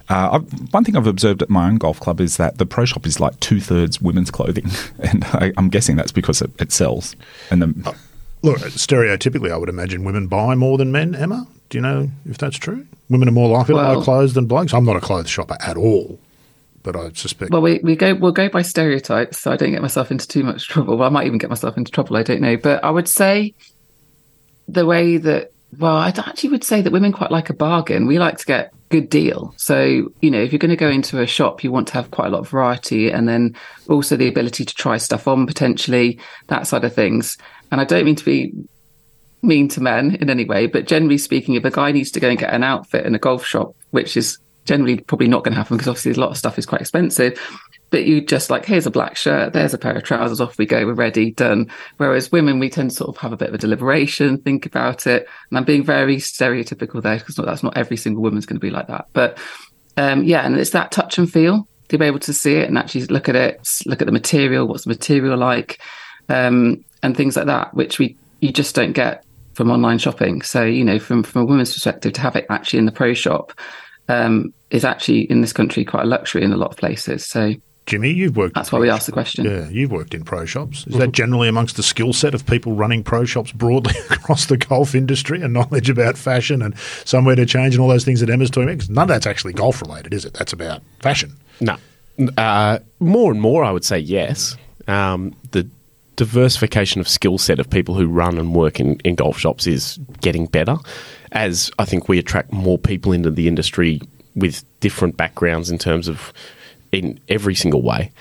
Uh, I've, one thing I've observed at my own golf club is that the pro shop is like two thirds women's clothing, <laughs> and I, I'm guessing that's because it, it sells. And the, Look, stereotypically, I would imagine women buy more than men. Emma, do you know if that's true? Women are more likely to buy clothes than blokes. I'm not a clothes shopper at all, but I suspect. Well, we, we go we'll go by stereotypes, so I don't get myself into too much trouble. Well, I might even get myself into trouble. I don't know, but I would say the way that well, I actually would say that women quite like a bargain. We like to get a good deal. So you know, if you're going to go into a shop, you want to have quite a lot of variety, and then also the ability to try stuff on potentially that side of things. And I don't mean to be mean to men in any way, but generally speaking, if a guy needs to go and get an outfit in a golf shop, which is generally probably not going to happen because obviously a lot of stuff is quite expensive, but you just like, here's a black shirt, there's a pair of trousers, off we go, we're ready, done. Whereas women, we tend to sort of have a bit of a deliberation, think about it. And I'm being very stereotypical there because that's not every single woman's going to be like that. But um, yeah, and it's that touch and feel to be able to see it and actually look at it, look at the material, what's the material like, um, and things like that, which we you just don't get from online shopping. So you know, from from a woman's perspective, to have it actually in the pro shop um, is actually in this country quite a luxury in a lot of places. So Jimmy, you've worked. That's why we asked the question. Yeah, you've worked in pro shops. Is that generally amongst the skill set of people running pro shops broadly <laughs> across the golf industry and knowledge about fashion and somewhere to change and all those things that Emma's talking about? Because none of that's actually golf related, is it? That's about fashion. No. Uh, more and more, I would say yes. Um, the diversification of skill set of people who run and work in, in golf shops is getting better as I think we attract more people into the industry with different backgrounds in terms of in every single way.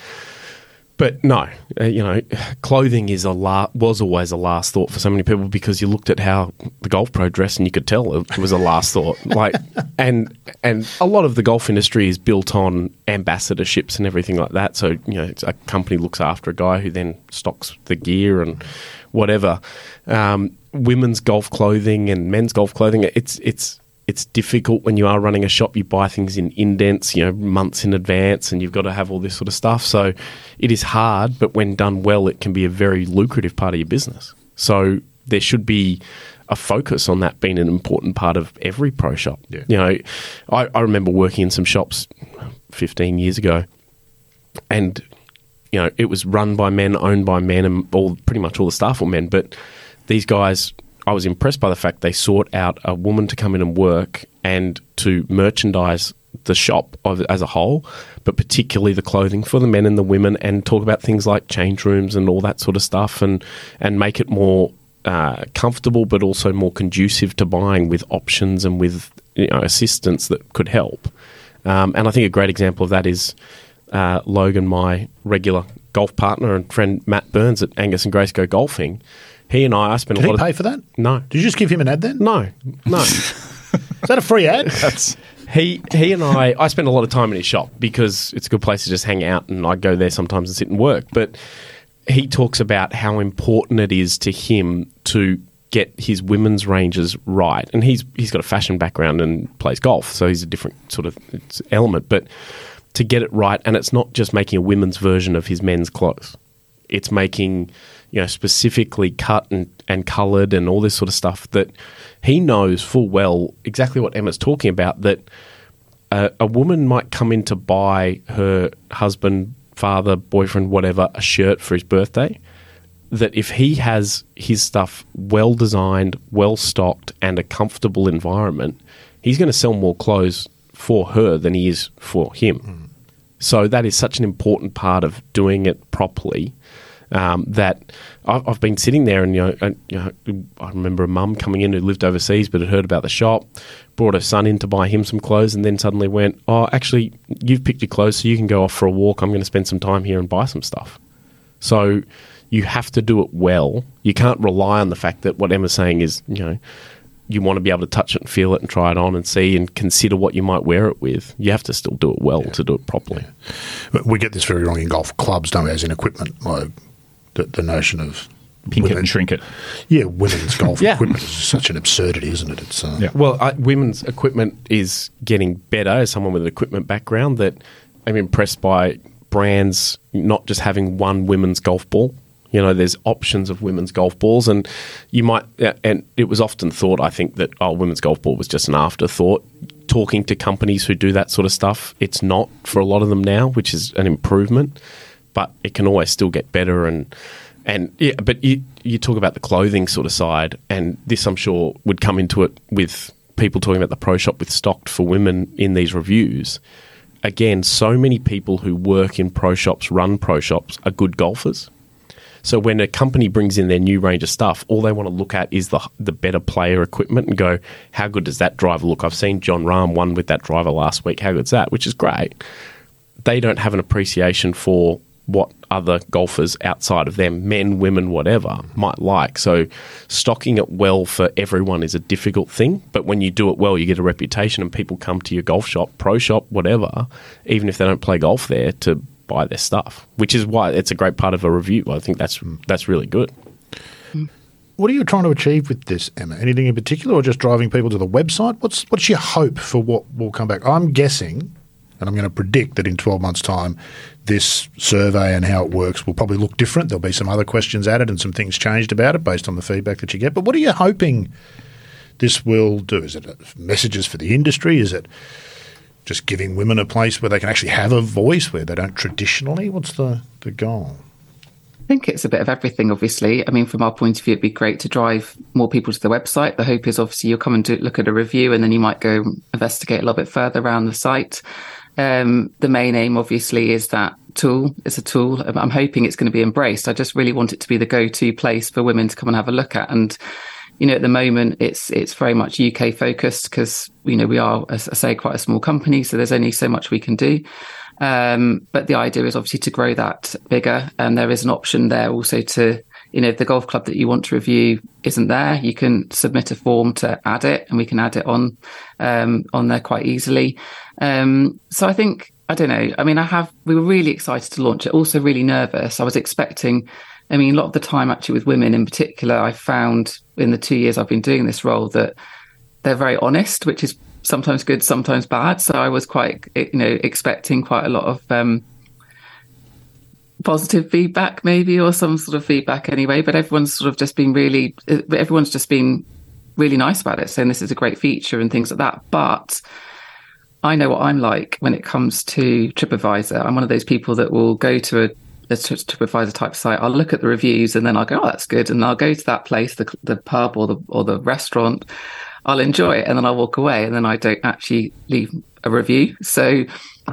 But no, uh, you know, clothing is a la- was always a last thought for so many people because you looked at how the golf pro dressed and you could tell it was a last thought. <laughs> Like, and and a lot of the golf industry is built on ambassadorships and everything like that. So you know, a company looks after a guy who then stocks the gear and whatever. Um, women's golf clothing and men's golf clothing. It's it's it's difficult when you are running a shop. You buy things in indents, you know, months in advance, and you've got to have all this sort of stuff. So it is hard, but when done well, it can be a very lucrative part of your business. So there should be a focus on that being an important part of every pro shop. Yeah. You know, I, I remember working in some shops 15 years ago, and you know, it was run by men, owned by men, and all pretty much all the staff were men. But these guys, I was impressed by the fact they sought out a woman to come in and work and to merchandise the shop as a whole, but particularly the clothing for the men and the women, and talk about things like change rooms and all that sort of stuff, and and make it more uh, comfortable, but also more conducive to buying with options and with you know, assistance that could help. Um, and I think a great example of that is uh, Logan, my regular golf partner and friend Matt Burns at Angus and Grace Go Golfing. He and I, I spent Did a he lot pay of for that? no, Did you just give him an ad then? no, no. <laughs> <laughs> Is that a free ad? he he and I I spend a lot of time in his shop because it's a good place to just hang out and I go there sometimes and sit and work. But he talks about how important it is to him to get his women's ranges right. And he's he's got a fashion background and plays golf, so he's a different sort of element. But to get it right, and it's not just making a women's version of his men's clothes. It's making you know specifically cut and, and coloured and all this sort of stuff that he knows full well exactly what Emma's talking about. That a, a woman might come in to buy her husband, father, boyfriend, whatever, a shirt for his birthday. That if he has his stuff well designed, well stocked, and a comfortable environment, he's going to sell more clothes for her than he is for him. Mm. So that is such an important part of doing it properly. Um, that I've, I've been sitting there, and you know, and, you know, I remember a mum coming in who lived overseas but had heard about the shop, brought her son in to buy him some clothes, and then suddenly went, "Oh, actually, you've picked your clothes, so you can go off for a walk. I'm going to spend some time here and buy some stuff." So you have to do it well. You can't rely on the fact that what Emma's saying is, you know, you want to be able to touch it and feel it and try it on and see and consider what you might wear it with. You have to still do it well to do it properly. But We get this very wrong in golf clubs, don't we? As in equipment, like the, the notion of Pink it and shrink it. Yeah, women's golf <laughs> Yeah. equipment is such an absurdity, isn't it? It's uh, Yeah. Well, I, women's equipment is getting better as someone with an equipment background that I'm impressed by brands not just having one women's golf ball. You know, there's options of women's golf balls, and you might, and it was often thought, I think, that, oh, women's golf ball was just an afterthought. Talking to companies who do that sort of stuff, it's not for a lot of them now, which is an improvement, but it can always still get better. And, and yeah, but you, you talk about the clothing sort of side, and this I'm sure would come into it with people talking about the pro shop with stocked for women in these reviews. Again, so many people who work in pro shops, run pro shops, are good golfers. So when a company brings in their new range of stuff, all they want to look at is the the better player equipment and go, how good does that driver look? I've seen Jon Rahm won with that driver last week. How good's that? Which is great. They don't have an appreciation for what other golfers outside of them, men, women, whatever, might like. So stocking it well for everyone is a difficult thing. But when you do it well, you get a reputation and people come to your golf shop, pro shop, whatever, even if they don't play golf there, to buy their stuff. Which is why it's a great part of a review. I think that's that's really good. What are you trying to achieve with this, Emma? Anything in particular, or just driving people to the website? What's what's your hope for what will come back? I'm guessing, and I'm going to predict that in 12 months' time, this survey and how it works will probably look different. There'll be some other questions added and some things changed about it based on the feedback that you get. But what are you hoping this will do? Is it messages for the industry? Is it just giving women a place where they can actually have a voice where they don't traditionally? What's the, the goal? I think it's a bit of everything, obviously. I mean, from our point of view, it'd be great to drive more people to the website. The hope is obviously you'll come and do, look at a review and then you might go investigate a little bit further around the site. Um, the main aim, obviously, is that tool. It's a tool. I'm hoping it's going to be embraced. I just really want it to be the go-to place for women to come and have a look at. And you know, at the moment, it's it's very much UK focused because you know we are, as I say, quite a small company, so there's only so much we can do. Um, but the idea is obviously to grow that bigger, and there is an option there also to you know, the golf club that you want to review isn't there, you can submit a form to add it, and we can add it on um, on there quite easily. Um, so I think I don't know. I mean, I have. We were really excited to launch it. Also, really nervous. I was expecting. I mean, a lot of the time, actually, with women in particular, I found in the two years I've been doing this role that they're very honest, which is sometimes good, sometimes bad. So I was quite, you know, expecting quite a lot of um, positive feedback, maybe, or some sort of feedback anyway. But everyone's sort of just been really, everyone's just been really nice about it, saying this is a great feature and things like that. But I know what I'm like when it comes to TripAdvisor. I'm one of those people that will go to a, a TripAdvisor type site. I'll look at the reviews and then I'll go, "Oh, that's good," and I'll go to that place, the the pub or the or the restaurant. I'll enjoy it and then I'll walk away, and then I don't actually leave a review. So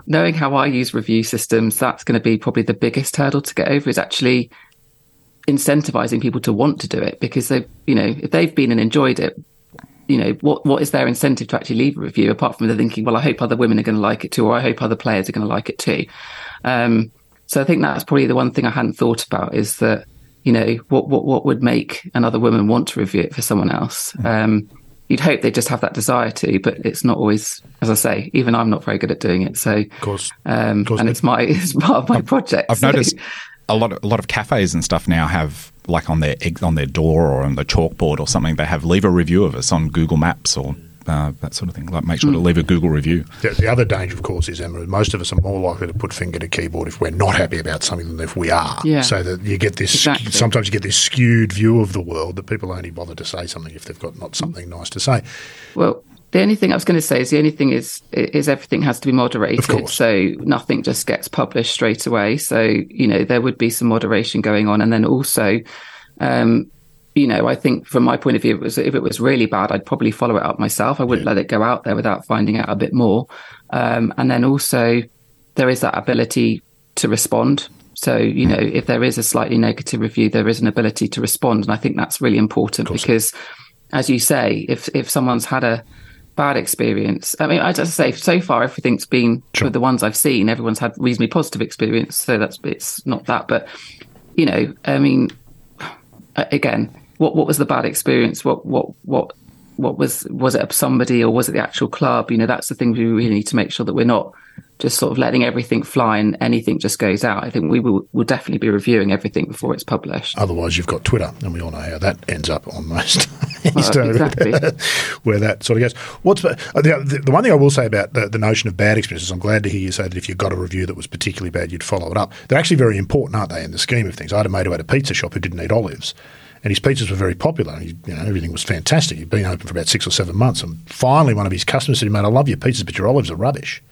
knowing how I use review systems, that's going to be probably the biggest hurdle to get over is actually incentivizing people to want to do it because they, you know, if they've been and enjoyed it, you know, what what is their incentive to actually leave a review apart from they're thinking, well, I hope other women are going to like it too, or I hope other players are going to like it too. Um, so I think that's probably the one thing I hadn't thought about is that, you know, what what what would make another woman want to review it for someone else. Mm. Um, you'd hope they just have that desire to, but it's not always, as I say, even I'm not very good at doing it. So, of course, um, of course and it's my <laughs> it's part of my I've, project. I've so. noticed a lot of a lot of cafes and stuff now have like on their on their door or on the chalkboard or something they have leave a review of us on Google Maps or uh, that sort of thing. Like, make sure to hmm. leave a Google review. The, the, other danger, of course, is Emma. Most of us are more likely to put finger to keyboard if we're not happy about something than if we are. Yeah. So that you get this. Exactly. Sometimes you get this skewed view of the world that people only bother to say something if they've got not something nice to say. Well, the only thing I was going to say is the only thing is is everything has to be moderated. So nothing just gets published straight away. So you know there would be some moderation going on, and then also um, you know, I think from my point of view, it was, if it was really bad, I'd probably follow it up myself. I wouldn't yeah. let it go out there without finding out a bit more. Um, and then also, there is that ability to respond. So, you know, if there is a slightly negative review, there is an ability to respond. And I think that's really important because, as you say, if if someone's had a bad experience, I mean, I just say so far everything's been sure. with the ones I've seen, everyone's had reasonably positive experience. So that's it's not that, but you know, I mean, again, what what was the bad experience? What what what what was was it somebody or was it the actual club? You know, that's the thing we really need to make sure that we're not just sort of letting everything fly and anything just goes out. I think we will will definitely be reviewing everything before it's published. Otherwise, you've got Twitter, and we all know how that ends up on most <laughs> well, <laughs> exactly. where that sort of goes. What's uh, the, the one thing I will say about the, the notion of bad experiences? I'm glad to hear you say that if you got a review that was particularly bad, you'd follow it up. They're actually very important, aren't they, in the scheme of things? I had a mate who had a pizza shop who didn't eat olives and his pizzas were very popular. He, you know, everything was fantastic. He'd been open for about six or seven months, and finally, one of his customers said, "Mate, I love your pizzas, but your olives are rubbish."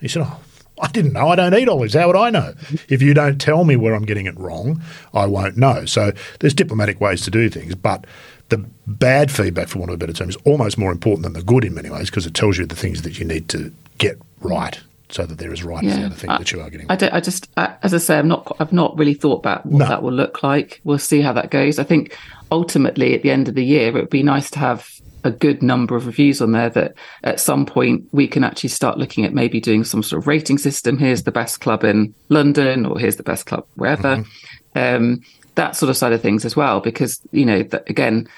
He said, "Oh." I didn't know. I don't eat olives. How would I know? If you don't tell me where I'm getting it wrong, I won't know. So there's diplomatic ways to do things, but the bad feedback, for want of a better term, is almost more important than the good in many ways because it tells you the things that you need to get right so that they're as right yeah. as the other thing I, that you are getting. I, I just, I, as I say, I'm not. I've not really thought about what no. that will look like. We'll see how that goes. I think ultimately, at the end of the year, it would be nice to have a good number of reviews on there that at some point we can actually start looking at maybe doing some sort of rating system. Here's the best club in London, or here's the best club wherever. Mm-hmm. Um, that sort of side of things as well, because you know, that, again,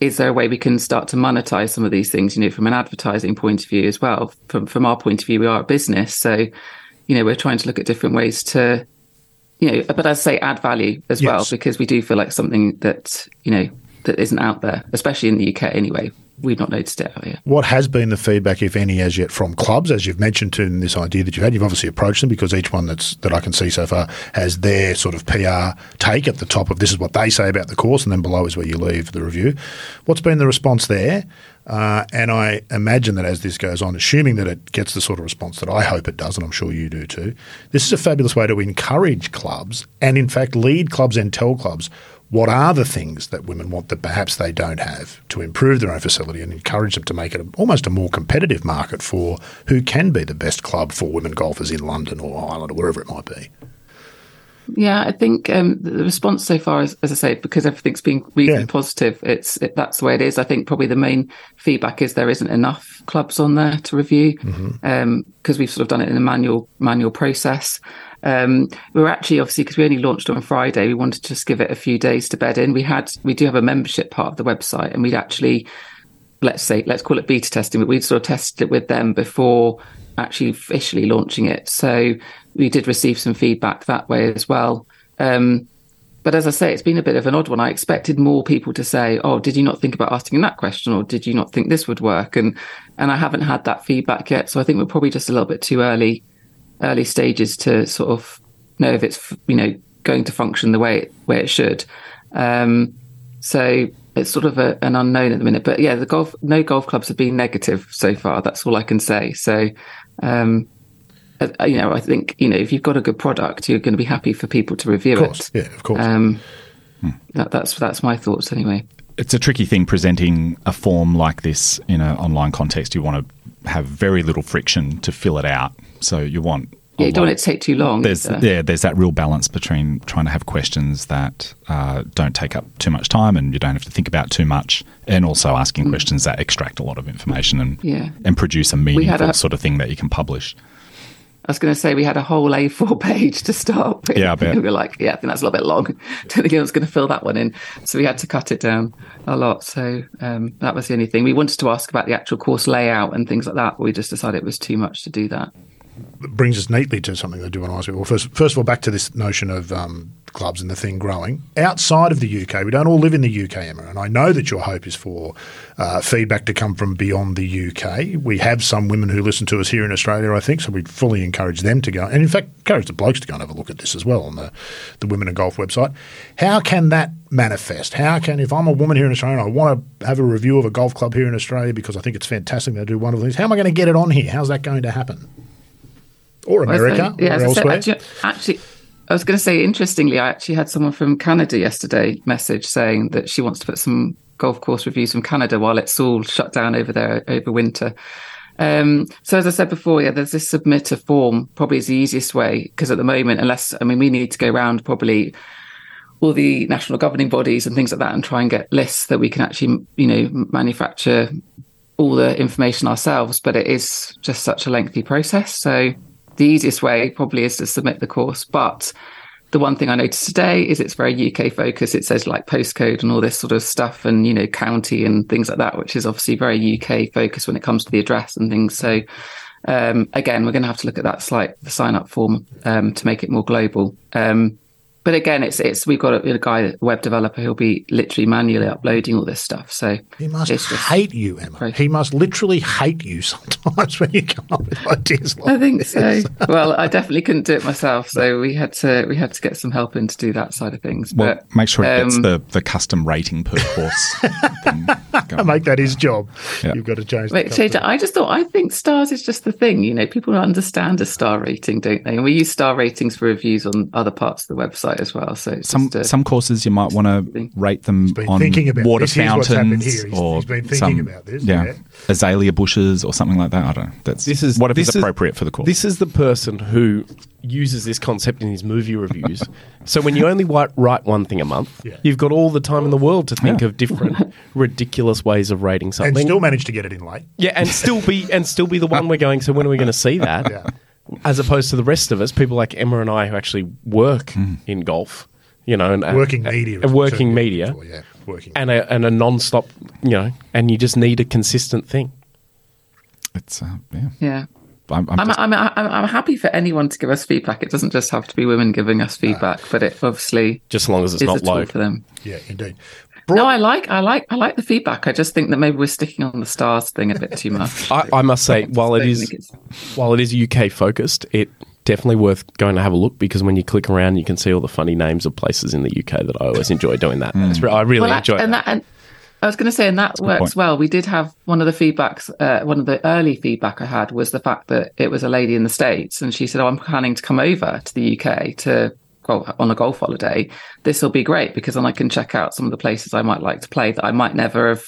is there a way we can start to monetize some of these things, you know, from an advertising point of view as well? From from our point of view, we are a business. So, you know, we're trying to look at different ways to, you know, but as I say, add value as yes. well, because we do feel like something that, you know, that isn't out there, especially in the UK anyway we've not noticed it out here. What has been the feedback, if any, as yet from clubs, as you've mentioned to this idea that you've had? You've obviously approached them because each one that's that I can see so far has their sort of PR take at the top of this is what they say about the course, and then below is where you leave the review. What's been the response there? Uh, and I imagine that as this goes on, assuming that it gets the sort of response that I hope it does, and I'm sure you do too, this is a fabulous way to encourage clubs and, in fact, lead clubs and tell clubs what are the things that women want that perhaps they don't have to improve their own facility and encourage them to make it almost a more competitive market for who can be the best club for women golfers in London or Ireland or wherever it might be. Yeah, I think um, the response so far, is, as I say, because everything's been reasonably Yeah. positive, it's it, that's the way it is. I think probably the main feedback is there isn't enough clubs on there to review because we've sort of done it in a manual manual process. Um, we are actually obviously because we only launched on Friday, we wanted to just give it a few days to bed in. We had we do have a membership part of the website, and we'd actually let's say let's call it beta testing, but we'd sort of tested it with them before actually officially launching it. So we did receive some feedback that way as well. Um, but as I say, it's been a bit of an odd one. I expected more people to say, "Oh, did you not think about asking that question, or did you not think this would work?" And and I haven't had that feedback yet. So I think we're probably just a little bit too early, early stages to sort of know if it's you know going to function the way it, way it should. Um, so it's sort of a, an unknown at the minute. But yeah, the golf no golf clubs have been negative so far. That's all I can say. So. Um, uh, you know, I think you know if you've got a good product, you're going to be happy for people to review Of course, it. yeah, of course. Um, that, that's that's my thoughts anyway. it's a tricky thing presenting a form like this in an online context. You want to have very little friction to fill it out. So you want. Yeah, you don't want it to take too long. There's either. yeah, there's that real balance between trying to have questions that uh, don't take up too much time and you don't have to think about too much, and also asking questions that extract a lot of information and Mm. Yeah. and produce a meaningful a- sort of thing that you can publish. I was going to say we had a whole A4 <laughs> page to start with. Yeah, I bet. we <laughs> were like, yeah, I think that's a little bit long. Don't think anyone's going to fill that one in. So we had to cut it down a lot. So um, that was the only thing. We wanted to ask about the actual course layout and things like that, but we just decided it was too much to do that. Brings us neatly to something I do want to ask you. Well, first, first of all, back to this notion of um, clubs and the thing growing outside of the UK. We don't all live in the UK, Emma, and I know that your hope is for uh, feedback to come from beyond the UK. We have some women who listen to us here in Australia, I think, so we'd fully encourage them to go, and in fact, encourage the blokes to go and have a look at this as well on the the Women and Golf website. How can that manifest? How can, if I'm a woman here in Australia and I want to have a review of a golf club here in Australia because I think it's fantastic, they do wonderful things. How am I going to get it on here? How's that going to happen? Or America, yeah, or I said, actually, actually, I was going to say, interestingly, I actually had someone from Canada yesterday message saying that she wants to put some golf course reviews from Canada while it's all shut down over there over winter. Um, so as I said before, yeah, there's this submitter form probably is the easiest way because at the moment, unless I mean, we need to go around probably all the national governing bodies and things like that and try and get lists that we can actually, you know, manufacture all the information ourselves. But it is just such a lengthy process. So the easiest way probably is to submit the course. But the one thing I noticed today is it's very UK focused. It says like postcode and all this sort of stuff and, you know, county and things like that, which is obviously very UK focused when it comes to the address and things. So, um, again, we're going to have to look at that slight sign up form um, to make it more global. Um, but again, it's it's we've got a, a guy, a web developer, who'll be literally manually uploading all this stuff. So He must it's just- hate you, Emma. Right. He must literally hate you <laughs> sometimes when you come up with ideas like that. I think this. so. well, I definitely couldn't do it myself, so we had to we had to get some help in to do that side of things. Well, but make sure it gets um, the, the custom rating per course. thing. Make that his job. Yeah. You've got to change. Wait, the change it. I just thought I think stars is just the thing. You know, people understand a star rating, don't they? And we use star ratings for reviews on other parts of the website as well. So Some a, some courses you might want to rate them on thinking about water this. Here's what's fountains here. He's- or he's been thinking some about this, yeah, yeah. azalea bushes or something like that. I don't know. That's This is whatever's this is- appropriate for the course. This is the person who uses this concept in his movie reviews. <laughs> so when you only write, write one thing a month, Yeah. you've got all the time in the world to think Yeah. of different <laughs> ridiculous ways of rating something, and still manage to get it in late. yeah, and still be and still be the one we're going. So when are we going to see that? Yeah. As opposed to the rest of us, people like Emma and I who actually work hmm. in golf, you know, and uh, Working media. and is uh, working media, before, yeah, working. and a and a non-stop, you know, and you just need a consistent thing. it's uh, yeah. yeah. I'm, I'm I'm, just- I'm, I'm, I'm happy for anyone to give us feedback. It doesn't just have to be women giving us ah. feedback, but it obviously Just as long as it's is not a low. for them. yeah, indeed. No, I like, I like, I like the feedback. I just think that maybe we're sticking on the stars thing a bit too much. <laughs> I, I must say, while it don't is think it's- while it is UK focused, it definitely worth going to have a look because when you click around, you can see all the funny names of places in the UK that I always enjoy doing that. It's re- I really Well, enjoy and that. that, and I was going to say, and that works well. We did have one of the feedbacks, uh, one of the early feedback I had was the fact that it was a lady in the States and she said, Oh, I'm planning to come over to the UK to go on a golf holiday. This will be great because then I can check out some of the places I might like to play that I might never have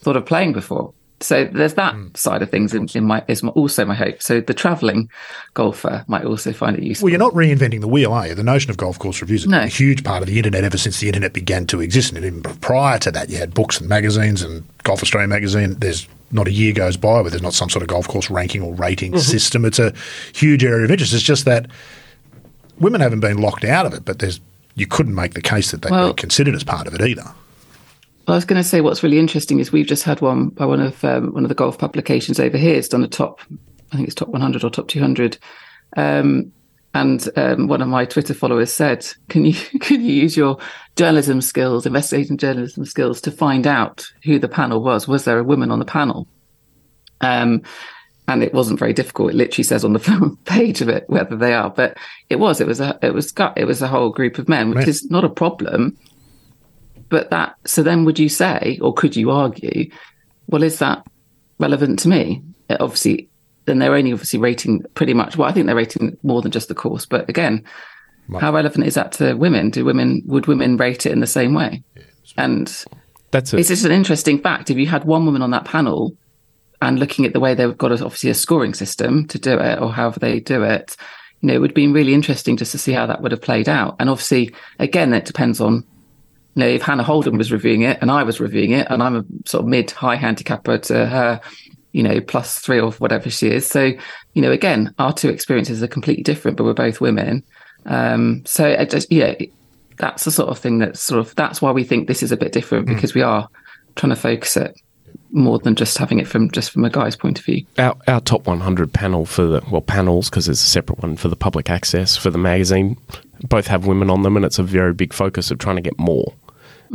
thought of playing before. So there's that Mm. side of things in, in my is my- also my hope. So the traveling golfer might also find it useful. Well, you're not reinventing the wheel, are you? The notion of golf course reviews has No. a huge part of the internet ever since the internet began to exist. And even prior to that, you had books and magazines and Golf Australia magazine. There's not a year goes by where there's not some sort of golf course ranking or rating system. It's a huge area of interest. It's just that women haven't been locked out of it, but there's you couldn't make the case that they'd Well- be considered as part of it either. I was going to say what's really interesting is we've just had one by one of um, one of the golf publications over here. It's done a top, I think it's top 100 or top 200. Um, and um, one of my Twitter followers said, "Can you <laughs> can you use your journalism skills, investigating journalism skills, to find out who the panel was? Was there a woman on the panel?" Um, and it wasn't very difficult. It literally says on the <laughs> front page of it whether they are, but it was. It was a. It was. It was a whole group of men, which Right. is not a problem but that so then would you say or could you argue well is that relevant to me Uh, obviously then they're only obviously rating pretty much well i think they're rating more than just the course but again how relevant is that to women do women would women rate it in the same way and That's it. it's just an interesting fact if you had one woman on that panel and looking at the way they've got a, obviously a scoring system to do it or however they do it you know it would be really interesting just to see how that would have played out and obviously again it depends on you know, if Hannah Holden was reviewing it and I was reviewing it, and I'm a sort of mid high handicapper to her, you know, plus three or whatever she is. So, you know, again, our two experiences are completely different, but we're both women. Um, so, I just, yeah, that's the sort of thing that's sort of that's why we think this is a bit different because we are trying to focus it more than just having it from just from a guy's point of view. our, our top 100 panel for the well panels because there's a separate one for the public access for the magazine both have women on them and it's a very big focus of trying to get more.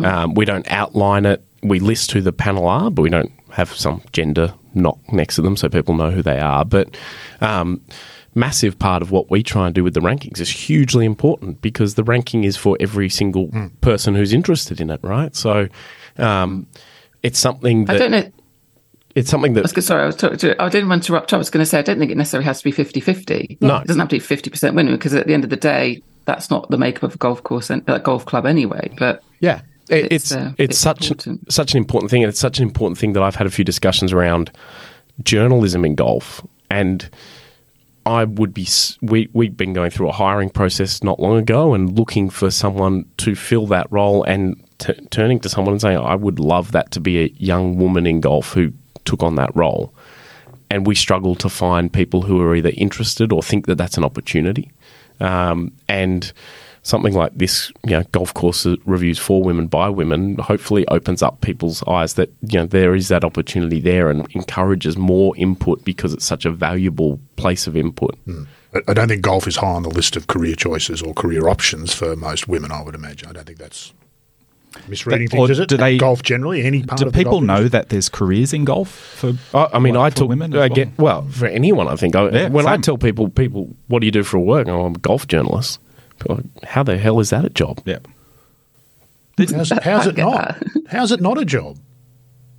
Um, we don't outline it. We list who the panel are but we don't have some gender knock next to them so people know who they are. But um, massive part of what we try and do with the rankings is hugely important because the ranking is for every single person who's interested in it right? So um, it's something that I don't know. it's something that I was gonna, sorry, I was talking to, I didn't want to interrupt. I was going to say I don't think it necessarily has to be 50-50. No. it doesn't have to be fifty percent women because at the end of the day, that's not the makeup of a golf course and uh, golf club anyway. But Yeah, it, It's, it's uh, it's, it's such important. such an important thing, and it's such an important thing that I've had a few discussions around journalism in golf, and I would be we we've been going through a hiring process not long ago and looking for someone to fill that role, and turning to someone and saying I would love that to be a young woman in golf who took on that role, and we struggle to find people who are either interested or think that that's an opportunity, um, and something like this, you know, golf course reviews for women by women, hopefully opens up people's eyes that you know there is that opportunity there and encourages more input because it's such a valuable place of input. I- I don't think golf is high on the list of career choices or career options for most women. I would imagine. I don't think that's misreading But- things. Is it? do they- golf generally? Any part Do of the people golf know industry? that there's careers in golf for? I, I mean, Well, I for took women I well. get well for anyone. I think I, Yeah, when I tell people, people, what do you do for a work? Oh, I'm a golf journalist. People are How the hell is that a job? Yeah. How's, how's it not? <laughs> How's it not a job?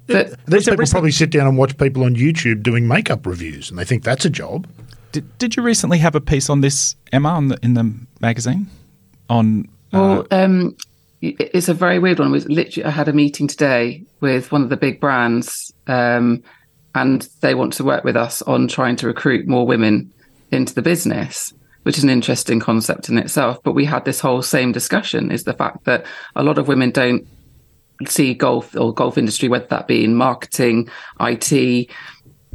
but These people recent- probably sit down and watch people on YouTube doing makeup reviews, and they think that's a job. Did, did you recently have a piece on this, Emma, on the, in the magazine? On uh, Well, um, it- it's a very weird one. Was literally, I had a meeting today with one of the big brands, um, and they want to work with us on trying to recruit more women into the business, which is an interesting concept in itself. But we had this whole same discussion: is the fact that a lot of women don't see golf or golf industry, whether that be in marketing, IT, you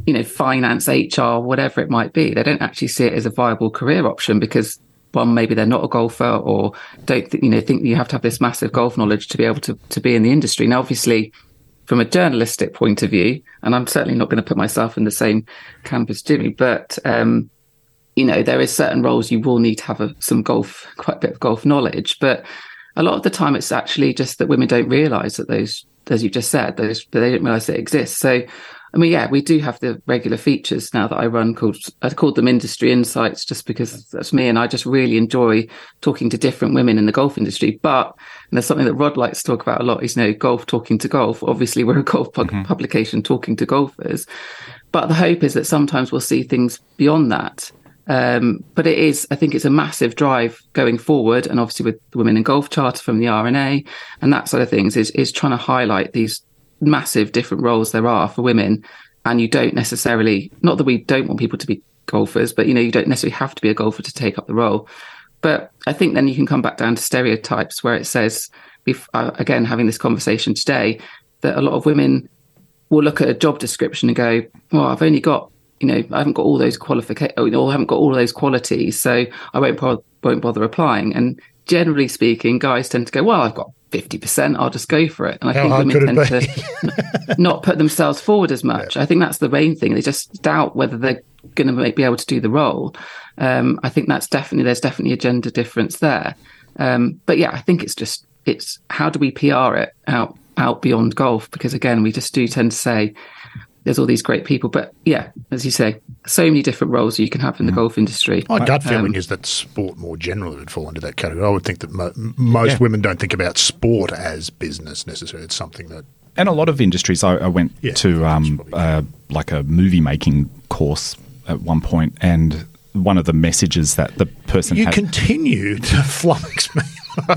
know, finance, HR, whatever it might be. They don't actually see it as a viable career option because one, maybe they're not a golfer or don't, th- you know, think you have to have this massive golf knowledge to be able to, to be in the industry. Now, obviously, from a journalistic point of view, and I'm certainly not going to put myself in the same camp as Jimmy, but, um, you know, there is certain roles you will need to have a, some golf, quite a bit of golf knowledge, but a lot of the time it's actually just that women don't realize that those, as you just said, those, they don't realize they exist. So I mean, yeah, we do have the regular features now that I run called I called them industry insights just because that's me and I just really enjoy talking to different women in the golf industry. But and there's something that Rod likes to talk about a lot is you know golf talking to golf. Obviously, we're a golf pu- mm-hmm. publication talking to golfers, but the hope is that sometimes we'll see things beyond that. Um, but it is, I think, it's a massive drive going forward, and obviously with the Women in Golf Charter from the R&A and that sort of things is is trying to highlight these massive different roles there are for women. And you don't necessarily, not that we don't want people to be golfers, but you know, you don't necessarily have to be a golfer to take up the role. But I think then you can come back down to stereotypes where it says, uh, again, having this conversation today, that a lot of women will look at a job description and go, well, I've only got, you know, I haven't got all those qualifications, or I haven't got all those qualities, so I won't, won't bother applying. And generally speaking, guys tend to go, well, I've got 50%, I'll just go for it. And I How think women tend to not put themselves forward as much. Yeah. I think that's the main thing. They just doubt whether they're going to be able to do the role. Um, I think that's definitely, there's definitely a gender difference there. Um, but yeah, I think it's just, it's how do we PR it out, out beyond golf? Because again, we just do tend to say, there's all these great people. But yeah, as you say, so many different roles you can have in the mm. golf industry. My gut feeling um, is that sport more generally would fall into that category. I would think that mo- most yeah. women don't think about sport as business necessarily. It's something that. And a lot of industries, I, I went yeah, to um, uh, like a movie making course at one point, and one of the messages that the person you had, continue to <laughs> flummox me. <laughs>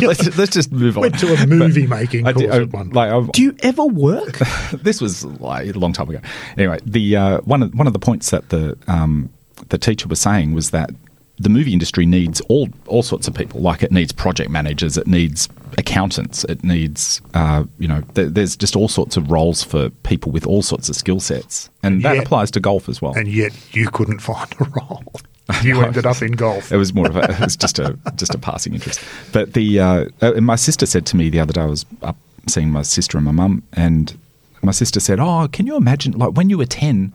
let's, let's, just move on. Went to a movie making course I, one. Like, I, Do you ever work? <laughs> this was like a long time ago. Anyway, the uh, one of one of the points that the um, the teacher was saying was that the movie industry needs all all sorts of people. Like it needs project managers, it needs accountants, it needs uh, you know th- there's just all sorts of roles for people with all sorts of skill sets, and, and that yet, applies to golf as well. And yet you couldn't <laughs> find a role. <laughs> You ended up in golf. It was more of a it was just a <laughs> just a passing interest. But the uh, uh, my sister said to me the other day I was up seeing my sister and my mum, and my sister said, "Oh, can you imagine like when you were ten,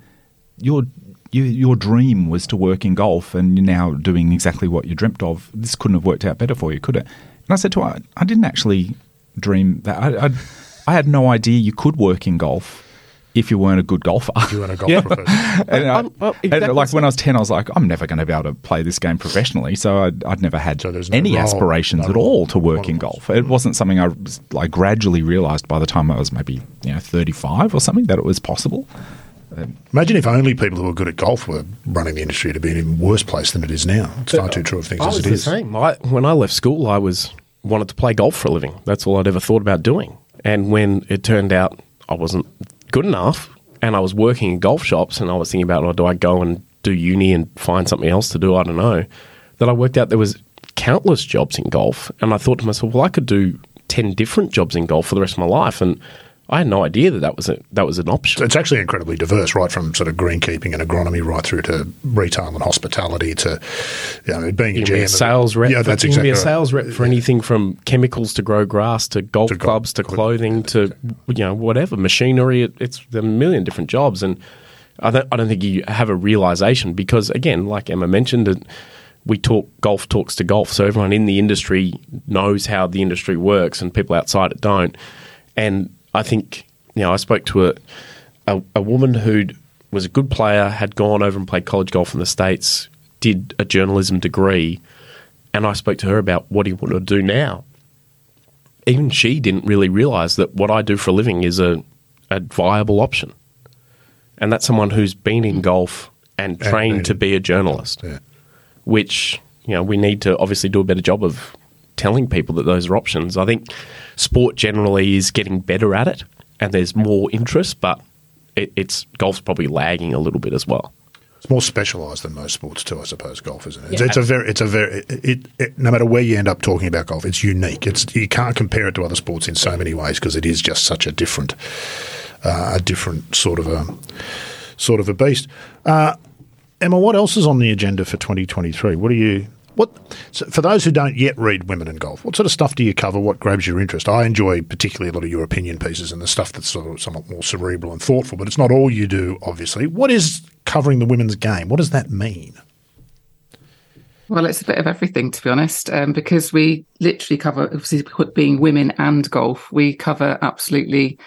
your you, your dream was to work in golf, and you're now doing exactly what you dreamt of. This couldn't have worked out better for you, could it?" And I said to her, "I didn't actually dream that. I, I, I had no idea you could work in golf." If you weren't a good golfer. If you weren't a golfer. yeah. <laughs> and, I, well, and like when I was 10, I was like, I'm never going to be able to play this game professionally. So I'd, I'd never had so no any role, aspirations no at all to work in golf. It mm. wasn't something I like gradually realized by the time I was maybe you know 35 or something that it was possible. Um, Imagine if only people who were good at golf were running the industry to be in a worse place than it is now. It's far too true of things I as it is. Same. I, when I left school, I was wanted to play golf for a living. That's all I'd ever thought about doing. And when it turned out I wasn't good enough, and I was working in golf shops, and I was thinking about, oh, do I go and do uni and find something else to do? I don't know. That I worked out there was countless jobs in golf, and I thought to myself, well, I could do ten different jobs in golf for the rest of my life, and I had no idea that that was a, that was an option. It's actually incredibly diverse, right from sort of greenkeeping and agronomy, right through to retail and hospitality, to you know, being you a GM. a sales rep. Yeah, that's exactly. You be a sales rep for anything from chemicals to grow grass to golf to clubs to clothing to you know whatever machinery. It, it's a million different jobs, and I don't, I don't think you have a realization because again, like Emma mentioned, it, we talk golf talks to golf, so everyone in the industry knows how the industry works, and people outside it don't, and I think you know I spoke to a a, a woman who was a good player, had gone over and played college golf in the states, did a journalism degree, and I spoke to her about what do you want to do now. Even she didn't really realize that what I do for a living is a, a viable option. And that's someone who's been in golf and trained and to be a journalist, yeah. which you know we need to obviously do a better job of telling people that those are options. I think sport generally is getting better at it, and there's more interest, but it, it's golf's probably lagging a little bit as well. It's more specialised than most sports too, I suppose. Golf, isn't it? Yeah. It's, it's, a very, it's a very, it, it, no matter where you end up talking about golf, it's unique. It's you can't compare it to other sports in so many ways because it is just such a different, uh, a different sort of a sort of a beast. Uh, Emma, what else is on the agenda for 2023? What are you what so for those who don't yet read Women and Golf? What sort of stuff do you cover? What grabs your interest? I enjoy particularly a lot of your opinion pieces and the stuff that's sort of somewhat more cerebral and thoughtful. But it's not all you do, obviously. What is covering the women's game? What does that mean? Well, it's a bit of everything, to be honest, um, because we literally cover, obviously, being women and golf, we cover absolutely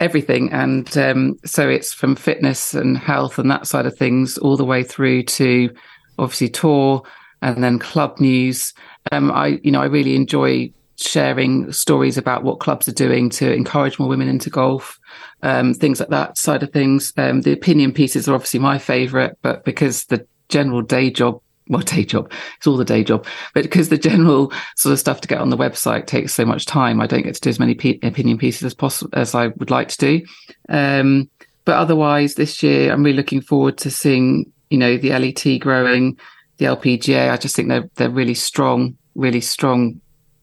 everything. And um, so it's from fitness and health and that side of things all the way through to obviously tour and then club news. Um, I, you know, I really enjoy sharing stories about what clubs are doing to encourage more women into golf, um, things like that side of things. Um, the opinion pieces are obviously my favorite, but because the general day job well, day job. It's all the day job. But because the general sort of stuff to get on the website takes so much time, I don't get to do as many p- opinion pieces as possible as I would like to do. Um, but otherwise, this year, I'm really looking forward to seeing, you know, the LET growing, the LPGA. I just think they're they're really strong, really strong,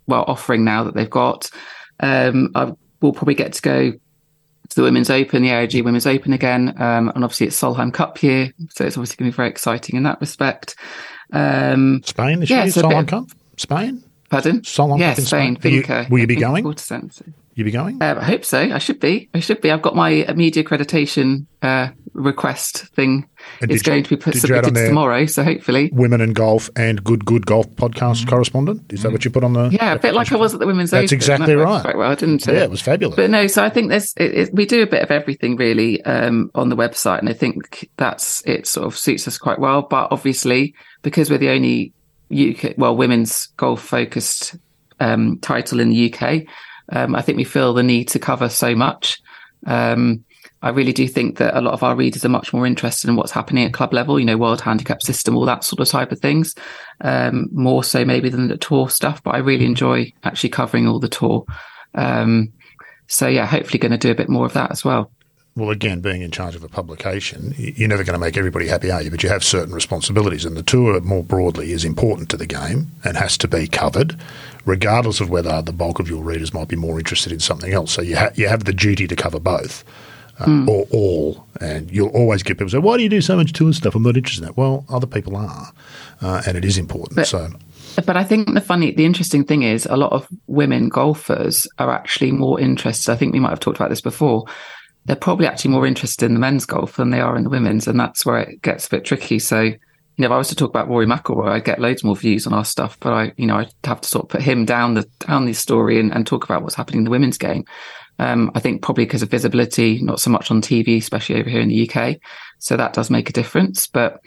well, offering now that they've got. Um, I will probably get to go to the Women's Open, the AIG Women's Open again, um, and obviously it's Solheim Cup year, so it's obviously going to be very exciting in that respect. Um, Spain this yeah, year, so Solheim Cup? Spain? Quarter Solheim yeah, Cup in Spain. Spain. You- will you be going? You be going? Uh, I hope so. I should be. I should be. I've got my media accreditation uh, request thing. And It's did you- going to be put submitted there- tomorrow, so hopefully. Women and Golf and Good Good Golf podcast correspondent? Is that what you put on the? Yeah, a bit like I was at the Women's That's Open. exactly That right. Quite well, didn't it? Yeah, it was fabulous. But no, so I think there's it, it, we do a bit of everything really um, on the website, and I think that's it. Sort of suits us quite well. But obviously, because we're the only UK, well, women's golf focused um, title in the UK, um, I think we feel the need to cover so much. Um, I really do think that a lot of our readers are much more interested in what's happening at club level, you know, world handicap system, all that sort of type of things, um, more so maybe than the tour stuff. But I really enjoy actually covering all the tour. Um, so yeah, hopefully going to do a bit more of that as well. Well, again, being in charge of a publication, you're never going to make everybody happy, are you? But you have certain responsibilities, and the tour more broadly is important to the game and has to be covered, regardless of whether the bulk of your readers might be more interested in something else. So you, ha- you have the duty to cover both. Uh, Or all, and you'll always get people say, "Why do you do so much tour stuff? I'm not interested in that." Well, other people are, uh, and it is important. But- so, But I think the funny, the interesting thing is a lot of women golfers are actually more interested. I think we might have talked about this before. They're probably actually more interested in the men's golf than they are in the women's, and that's where it gets a bit tricky. So, you know, if I was to talk about Rory McIlroy, I'd get loads more views on our stuff, but I, you know, I'd have to sort of put him down the down the story and, and talk about what's happening in the women's game. Um, I think probably because of visibility, not so much on TV, especially over here in the UK. So that does make a difference. But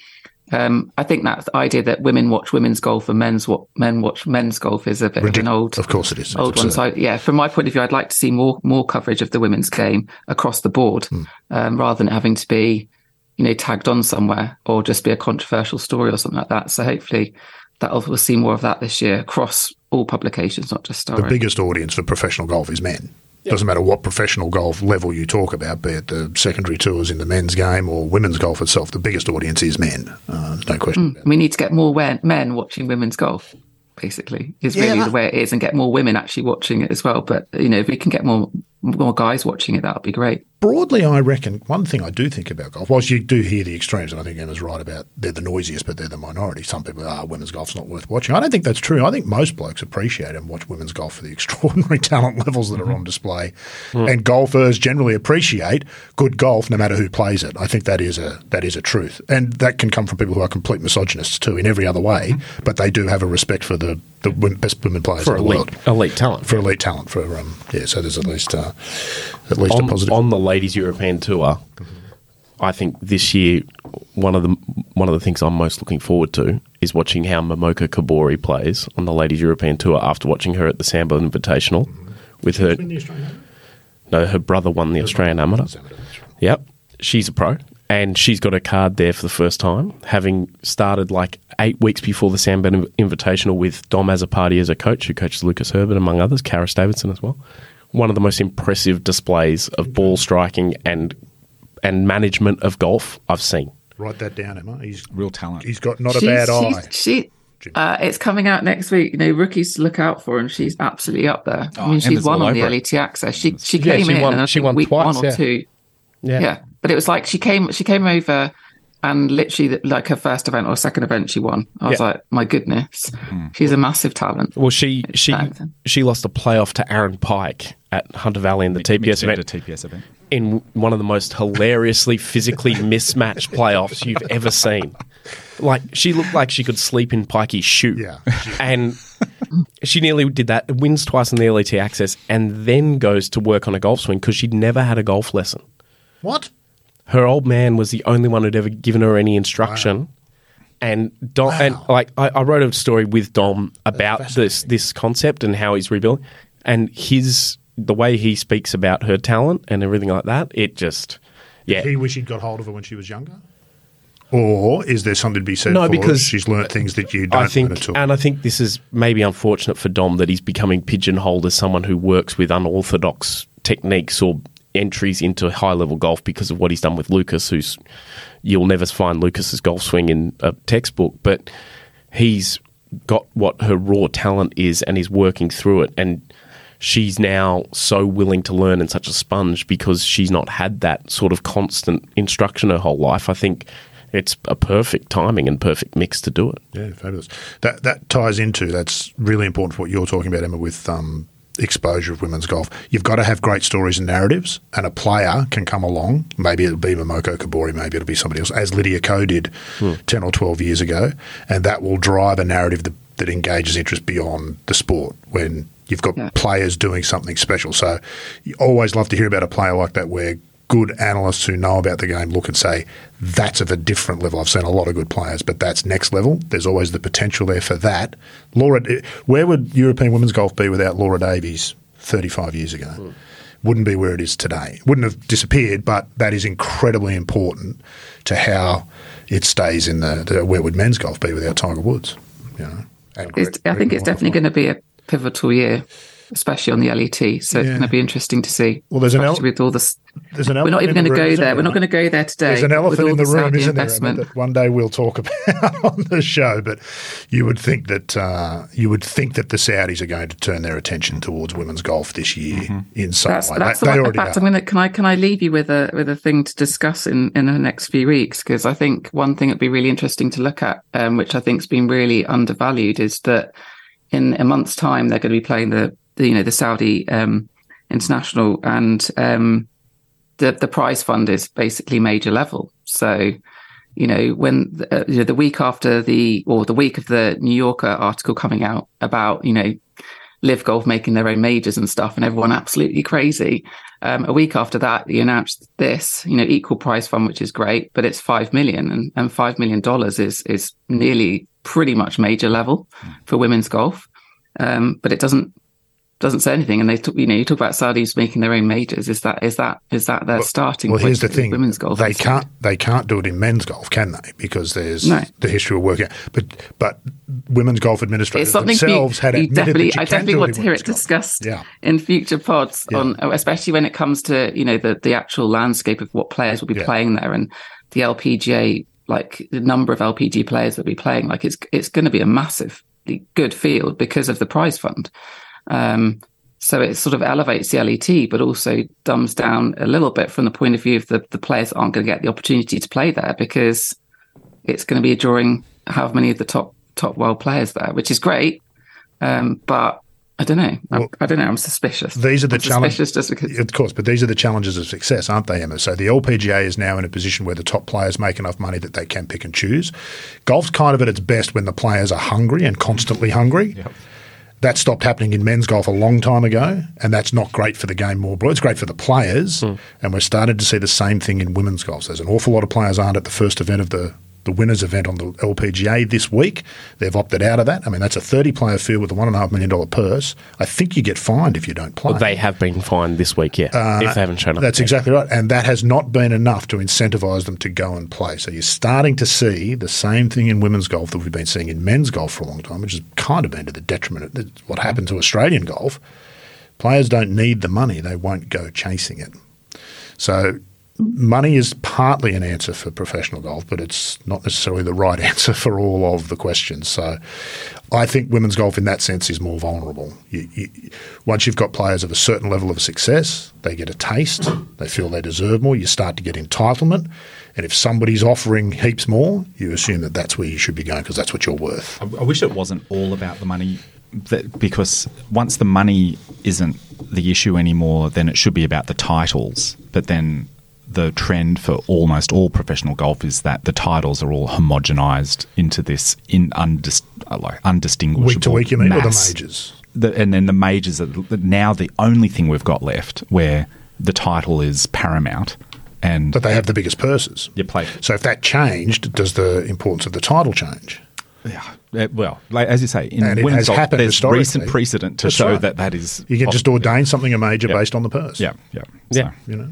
um, I think that idea that women watch women's golf and men's what men watch men's golf is a bit of an old of course, it is. Old one. So yeah, from my point of view, I'd like to see more more coverage of the women's game across the board, Hmm. um, rather than having to be, you know, tagged on somewhere or just be a controversial story or something like that. So hopefully, that we'll see more of that this year across all publications, not just Star. the biggest audience for professional golf is men. Doesn't matter what professional golf level you talk about, be it the secondary tours in the men's game or women's golf itself. The biggest audience is men. Uh, no question. it. we need to get more men watching women's golf. Basically, is Yeah, really that- the way it is, and get more women actually watching it as well. But you know, if we can get more more guys watching it, that would be great. Broadly, I reckon one thing I do think about golf, whilst you do hear the extremes, and I think Emma's right about they're the noisiest, but they're the minority. Some people are, women's golf's not worth watching. I don't think that's true. I think most blokes appreciate and watch women's golf for the <laughs> extraordinary talent levels that are on mm-hmm. display. Mm. And golfers generally appreciate good golf no matter who plays it. I think that is a that is a truth. And that can come from people who are complete misogynists too in every other way, mm-hmm. but they do have a respect for the, the best women players for in the elite, world. elite talent. For elite talent, for um, yeah, so there's at least uh, at least a on, positive. on the ladies European tour, I think this year one of the one of the things I'm most looking forward to is watching how Momoka Kobori plays on the ladies European tour after watching her at the Sandbelt Invitational with her no her brother won the Australian Amateur. Yep, she's a pro. And she's got a card there for the first time, having started like eight weeks before the Sandbelt Inv- Invitational with Dom Azzopardi as a coach, who coaches Lucas Herbert, among others, Karis Davidson as well. One of the most impressive displays of ball striking and and management of golf I've seen. Write that down, Emma. He's Real talent. He's got not a She's- bad eye. She, uh, it's coming out next week. You know, rookies to look out for, and she's absolutely up there. I Oh, mean, she's Emma's won on the over it. LET access. She she Yeah, came she in, won- and I she think won week twice, one or yeah. two. Yeah. But it was like she came she came over, and literally like her first event or second event she won. I was Yeah. like, my goodness, hmm. she's a massive talent. Well, she she talented. she lost a playoff to Aaron Pike at Hunter Valley in the TPS Mixed event. event, a TPS event. in one of the most hilariously physically <laughs> mismatched playoffs you've ever seen. Like she looked like she could sleep in Pikey's shoe. Yeah. And she nearly did that, wins twice in the LET Access, and then goes to work on a golf swing because she'd never had a golf lesson. What? Her old man was the only one who'd ever given her any instruction. And Dom, and like I, I wrote a story with Dom about this this concept and how he's rebuilding, and his the way he speaks about her talent and everything like that. It just, yeah, He wish he'd got hold of her when she was younger? Or is there something to be said No, for because she's learnt things that you don't I think, learn at all? and I think this is maybe unfortunate for Dom that he's becoming pigeonholed as someone who works with unorthodox techniques or entries into high level golf because of what he's done with Lucas. Who's you'll never find Lucas's golf swing in a textbook, but he's got what her raw talent is and is working through it and. She's now so willing to learn and such a sponge because she's not had that sort of constant instruction her whole life. I think it's a perfect timing and perfect mix to do it. Yeah, fabulous. That that ties into that's really important for what you're talking about, Emma, with um, exposure of women's golf. You've got to have great stories and narratives, and a player can come along. Maybe it'll be Momoka Kobori, maybe it'll be somebody else, as Lydia Ko did hmm. ten or twelve years ago, and that will drive a narrative that, that engages interest beyond the sport when you've got Yeah. players doing something special. So you always love to hear about a player like that where good analysts who know about the game look and say, that's of a different level. I've seen a lot of good players, but that's next level. There's always the potential there for that. Laura, where would European women's golf be without Laura Davies 35 years ago? Hmm. Wouldn't be where it is today. Wouldn't have disappeared, but that is incredibly important to how it stays in the, the where would men's golf be without Tiger Woods? You know, I think it's definitely going to be a pivotal year, especially on the LET. So it's going to be interesting to see. Well, there's an el- with all this. There's an We're not even going to the room, go isn't there. We're not going to go there today. There's an with elephant all in the room, Saudi isn't there? investment. Emma, that one day we'll talk <laughs> about on the show. But you would think that uh, you would think that the Saudis are going to turn their attention towards women's golf this year in some That's, way. that's they, the they one. Already fact, are. I'm going to. Can I can I leave you with a with a thing to discuss in in the next few weeks? Because I think one thing that'd be really interesting to look at, um, which I think's been really undervalued, is that in a month's time they're going to be playing the, the you know the Saudi um, international and um, the the prize fund is basically major level. So you know when uh, you know the week after the or the week of the New Yorker article coming out about you know live golf making their own majors and stuff and everyone absolutely crazy um, a week after that you announced this you know equal prize fund which is great but it's five million and, and five million dollars is is nearly pretty much major level for women's golf um, but it doesn't doesn't say anything and they talk you know you talk about saudis making their own majors is that is that is that their starting Well, point here's the thing: women's golf they can't they can't do it in men's golf, can they? Because there's No. the history of working. But but women's golf administrators for you, themselves had you definitely I definitely want to hear it golf. discussed Yeah. in future pods Yeah. on especially when it comes to you know the the actual landscape of what players will be Yeah. playing there and the LPGA like the number of LPG players that will be playing like it's it's going to be a massive good field because of the prize fund um so it sort of elevates the LET, but also dumbs down a little bit from the point of view of the, the players aren't going to get the opportunity to play there because it's going to be drawing however many of the top top world players there, which is great. Um, but I don't know. I'm, Well, I don't know. I'm suspicious. These are the challenges. suspicious just because. Of course, but these are the challenges of success, aren't they, Emma? So the LPGA is now in a position where the top players make enough money that they can pick and choose. Golf's kind of at its best when the players are hungry and constantly hungry. That stopped happening in men's golf a long time ago, and that's not great for the game more broad. It's great for the players, hmm. and we're starting to see the same thing in women's golf. There's an awful lot of players aren't at the first event of the the winners event on the LPGA this week. They've opted out of that. I mean, that's a 30 player field with a $1.5 million purse. I think you get fined if you don't play. They have been fined this week, yeah, uh, if they haven't shown up. That's exactly right. And that has not been enough to incentivize them to go and play. So you're starting to see the same thing in women's golf that we've been seeing in men's golf for a long time, which has kind of been to the detriment of what happened to Australian golf. Players don't need the money, they won't go chasing it. So money is partly an answer for professional golf, but it's not necessarily the right <laughs> answer for all of the questions. So I think women's golf in that sense is more vulnerable. You, you, once you've got players of a certain level of success, they get a taste, they feel they deserve more, you start to get entitlement. And if somebody's offering heaps more, you assume that that's where you should be going because that's what you're worth. I, I wish it wasn't all about the money, that, because once the money isn't the issue anymore, then it should be about the titles. But then the trend for almost all professional golf is that the titles are all homogenized into this in undis, uh, like undistinguishable Week to week, you mean, or the majors? The, and then the majors are now the only thing we've got left where the title is paramount. And But they have the biggest purses. you play. So if that changed, does the importance of the title change? Yeah. Uh, well, like, as you say, in And it has golf, happened there's historically. recent precedent to That's show right. that that is. You can just ordain something a major Yeah. based on the purse. Yeah, yeah, Yeah. You know,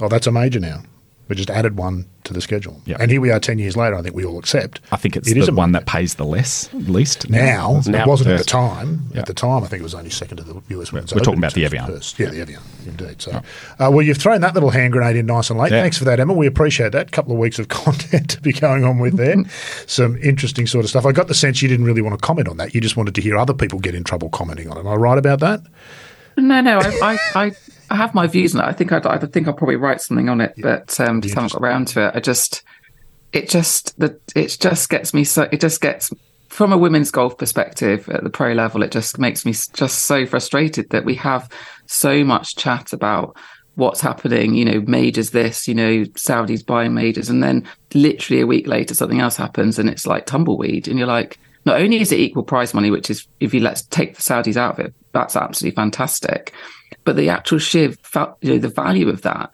oh, that's a major now. We just added one to the schedule. Yeah. And here we are 10 years later. I think we all accept. I think it's it is the a one major. that pays the less, least Now, Now. it wasn't at the time. Yeah. At the time, I think it was only second to the US Women's We're Open talking about the terms of Evian. purse. Yeah, the Evian, indeed. So, uh, well, you've thrown that little hand grenade in nice and late. Yeah. Thanks for that, Emma. We appreciate that. A couple of weeks of <laughs> content to be going on with there. <laughs> Some interesting sort of stuff. I got the sense you didn't really want to comment on that. You just wanted to hear other people get in trouble commenting on it. Am I right about that? No, no, I, I, I, I have my views on it. I think I'd, I think I'll probably write something on it, but um, just haven't got around to it. I just, it just, the, it just gets me so. It just gets from a women's golf perspective at the pro level. It just makes me just so frustrated that we have so much chat about what's happening. You know, majors this. You know, Saudis buying majors, and then literally a week later something else happens, and it's like tumbleweed, and you're like. Not only is it equal prize money, which is if you let's take the Saudis out of it, that's absolutely fantastic. But the actual sheer, fa- you know, the value of that,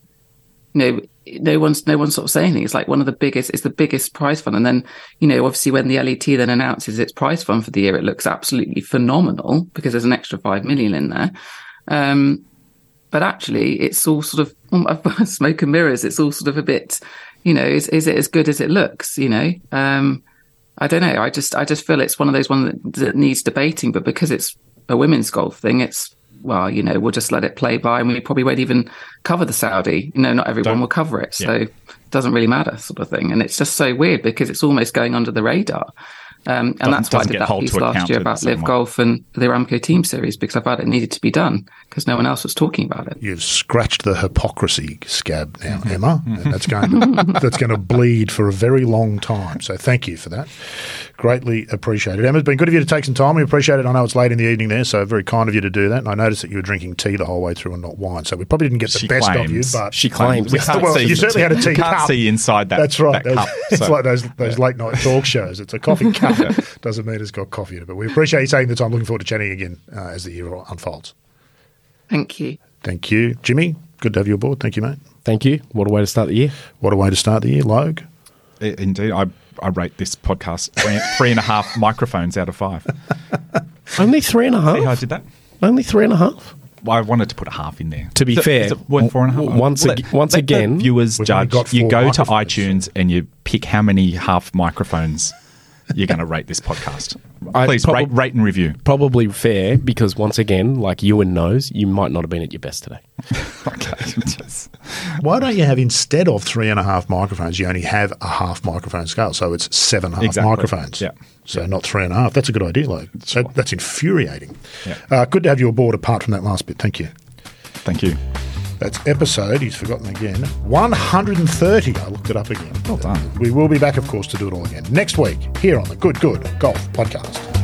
you know, no one's no one's sort of saying anything. It's like one of the biggest. It's the biggest prize fund, and then you know, obviously, when the LET then announces its prize fund for the year, it looks absolutely phenomenal because there's an extra five million in there. Um, but actually, it's all sort of <laughs> smoke and mirrors. It's all sort of a bit, you know, is is it as good as it looks? You know, um, I don't know. I just I just feel it's one of those ones that, that needs debating, but because it's a women's golf thing, it's well, you know, we'll just let it play by, and we probably won't even cover the Saudi. You know, not everyone Don't- will cover it, so it doesn't really matter, sort of thing. And it's just so weird because it's almost going under the radar. Um, and Doesn't- that's why I did that piece last year about Live. Golf and the Aramco Team Series because I felt it needed to be done because no one else was talking about it. You've scratched the hypocrisy scab now, Emma. And that's going to, <laughs> that's going to bleed for a very long time. So thank you for that. Greatly appreciated. Emma, it's been good of you to take some time. We appreciate it. I know it's late in the evening there, so very kind of you to do that. And I noticed that you were drinking tea the whole way through and not wine. So we probably didn't get the She best of you, but She claims. We can't Well, see. you certainly had a tea Can't cup. see inside that. That's right. that Those- cup, <laughs> it's so- like those <laughs> those late night talk shows. It's a coffee cup. Doesn't mean it's got coffee in it. But we appreciate you taking the time. Looking forward to chatting again uh, as the year unfolds. Thank you. Thank you, Jimmy. Good to have you aboard. Thank you, mate. Thank you. What a way to start the year. What a way to start the year, Logue. I- Indeed, I, I rate this podcast three, three and a half <laughs> microphones out of five. Only three and a half? See how I did that? Only three and a half. Well, I wanted to put a half in there. To be Is it- fair, is it worth four and a half. w- once ag- once let again- viewers judge. You go to iTunes and you pick how many half microphones you're going to rate this podcast. I Please probab- rate, rate and review. Probably fair because once again, like Ewan knows, you might not have been at your best today. <laughs> Okay. Just- <laughs> Why don't you have instead of three and a half microphones, you only have a half microphone scale, so it's seven half Exactly. microphones. Yeah. So not three and a half. That's a good idea, like that, that's infuriating. Yeah. Uh, good to have you aboard. Apart from that last bit, thank you. Thank you. That's episode. He's forgotten again. One hundred and thirty. I looked it up again. Well done. We will be back, of course, to do it all again next week here on the Good Good Golf Podcast.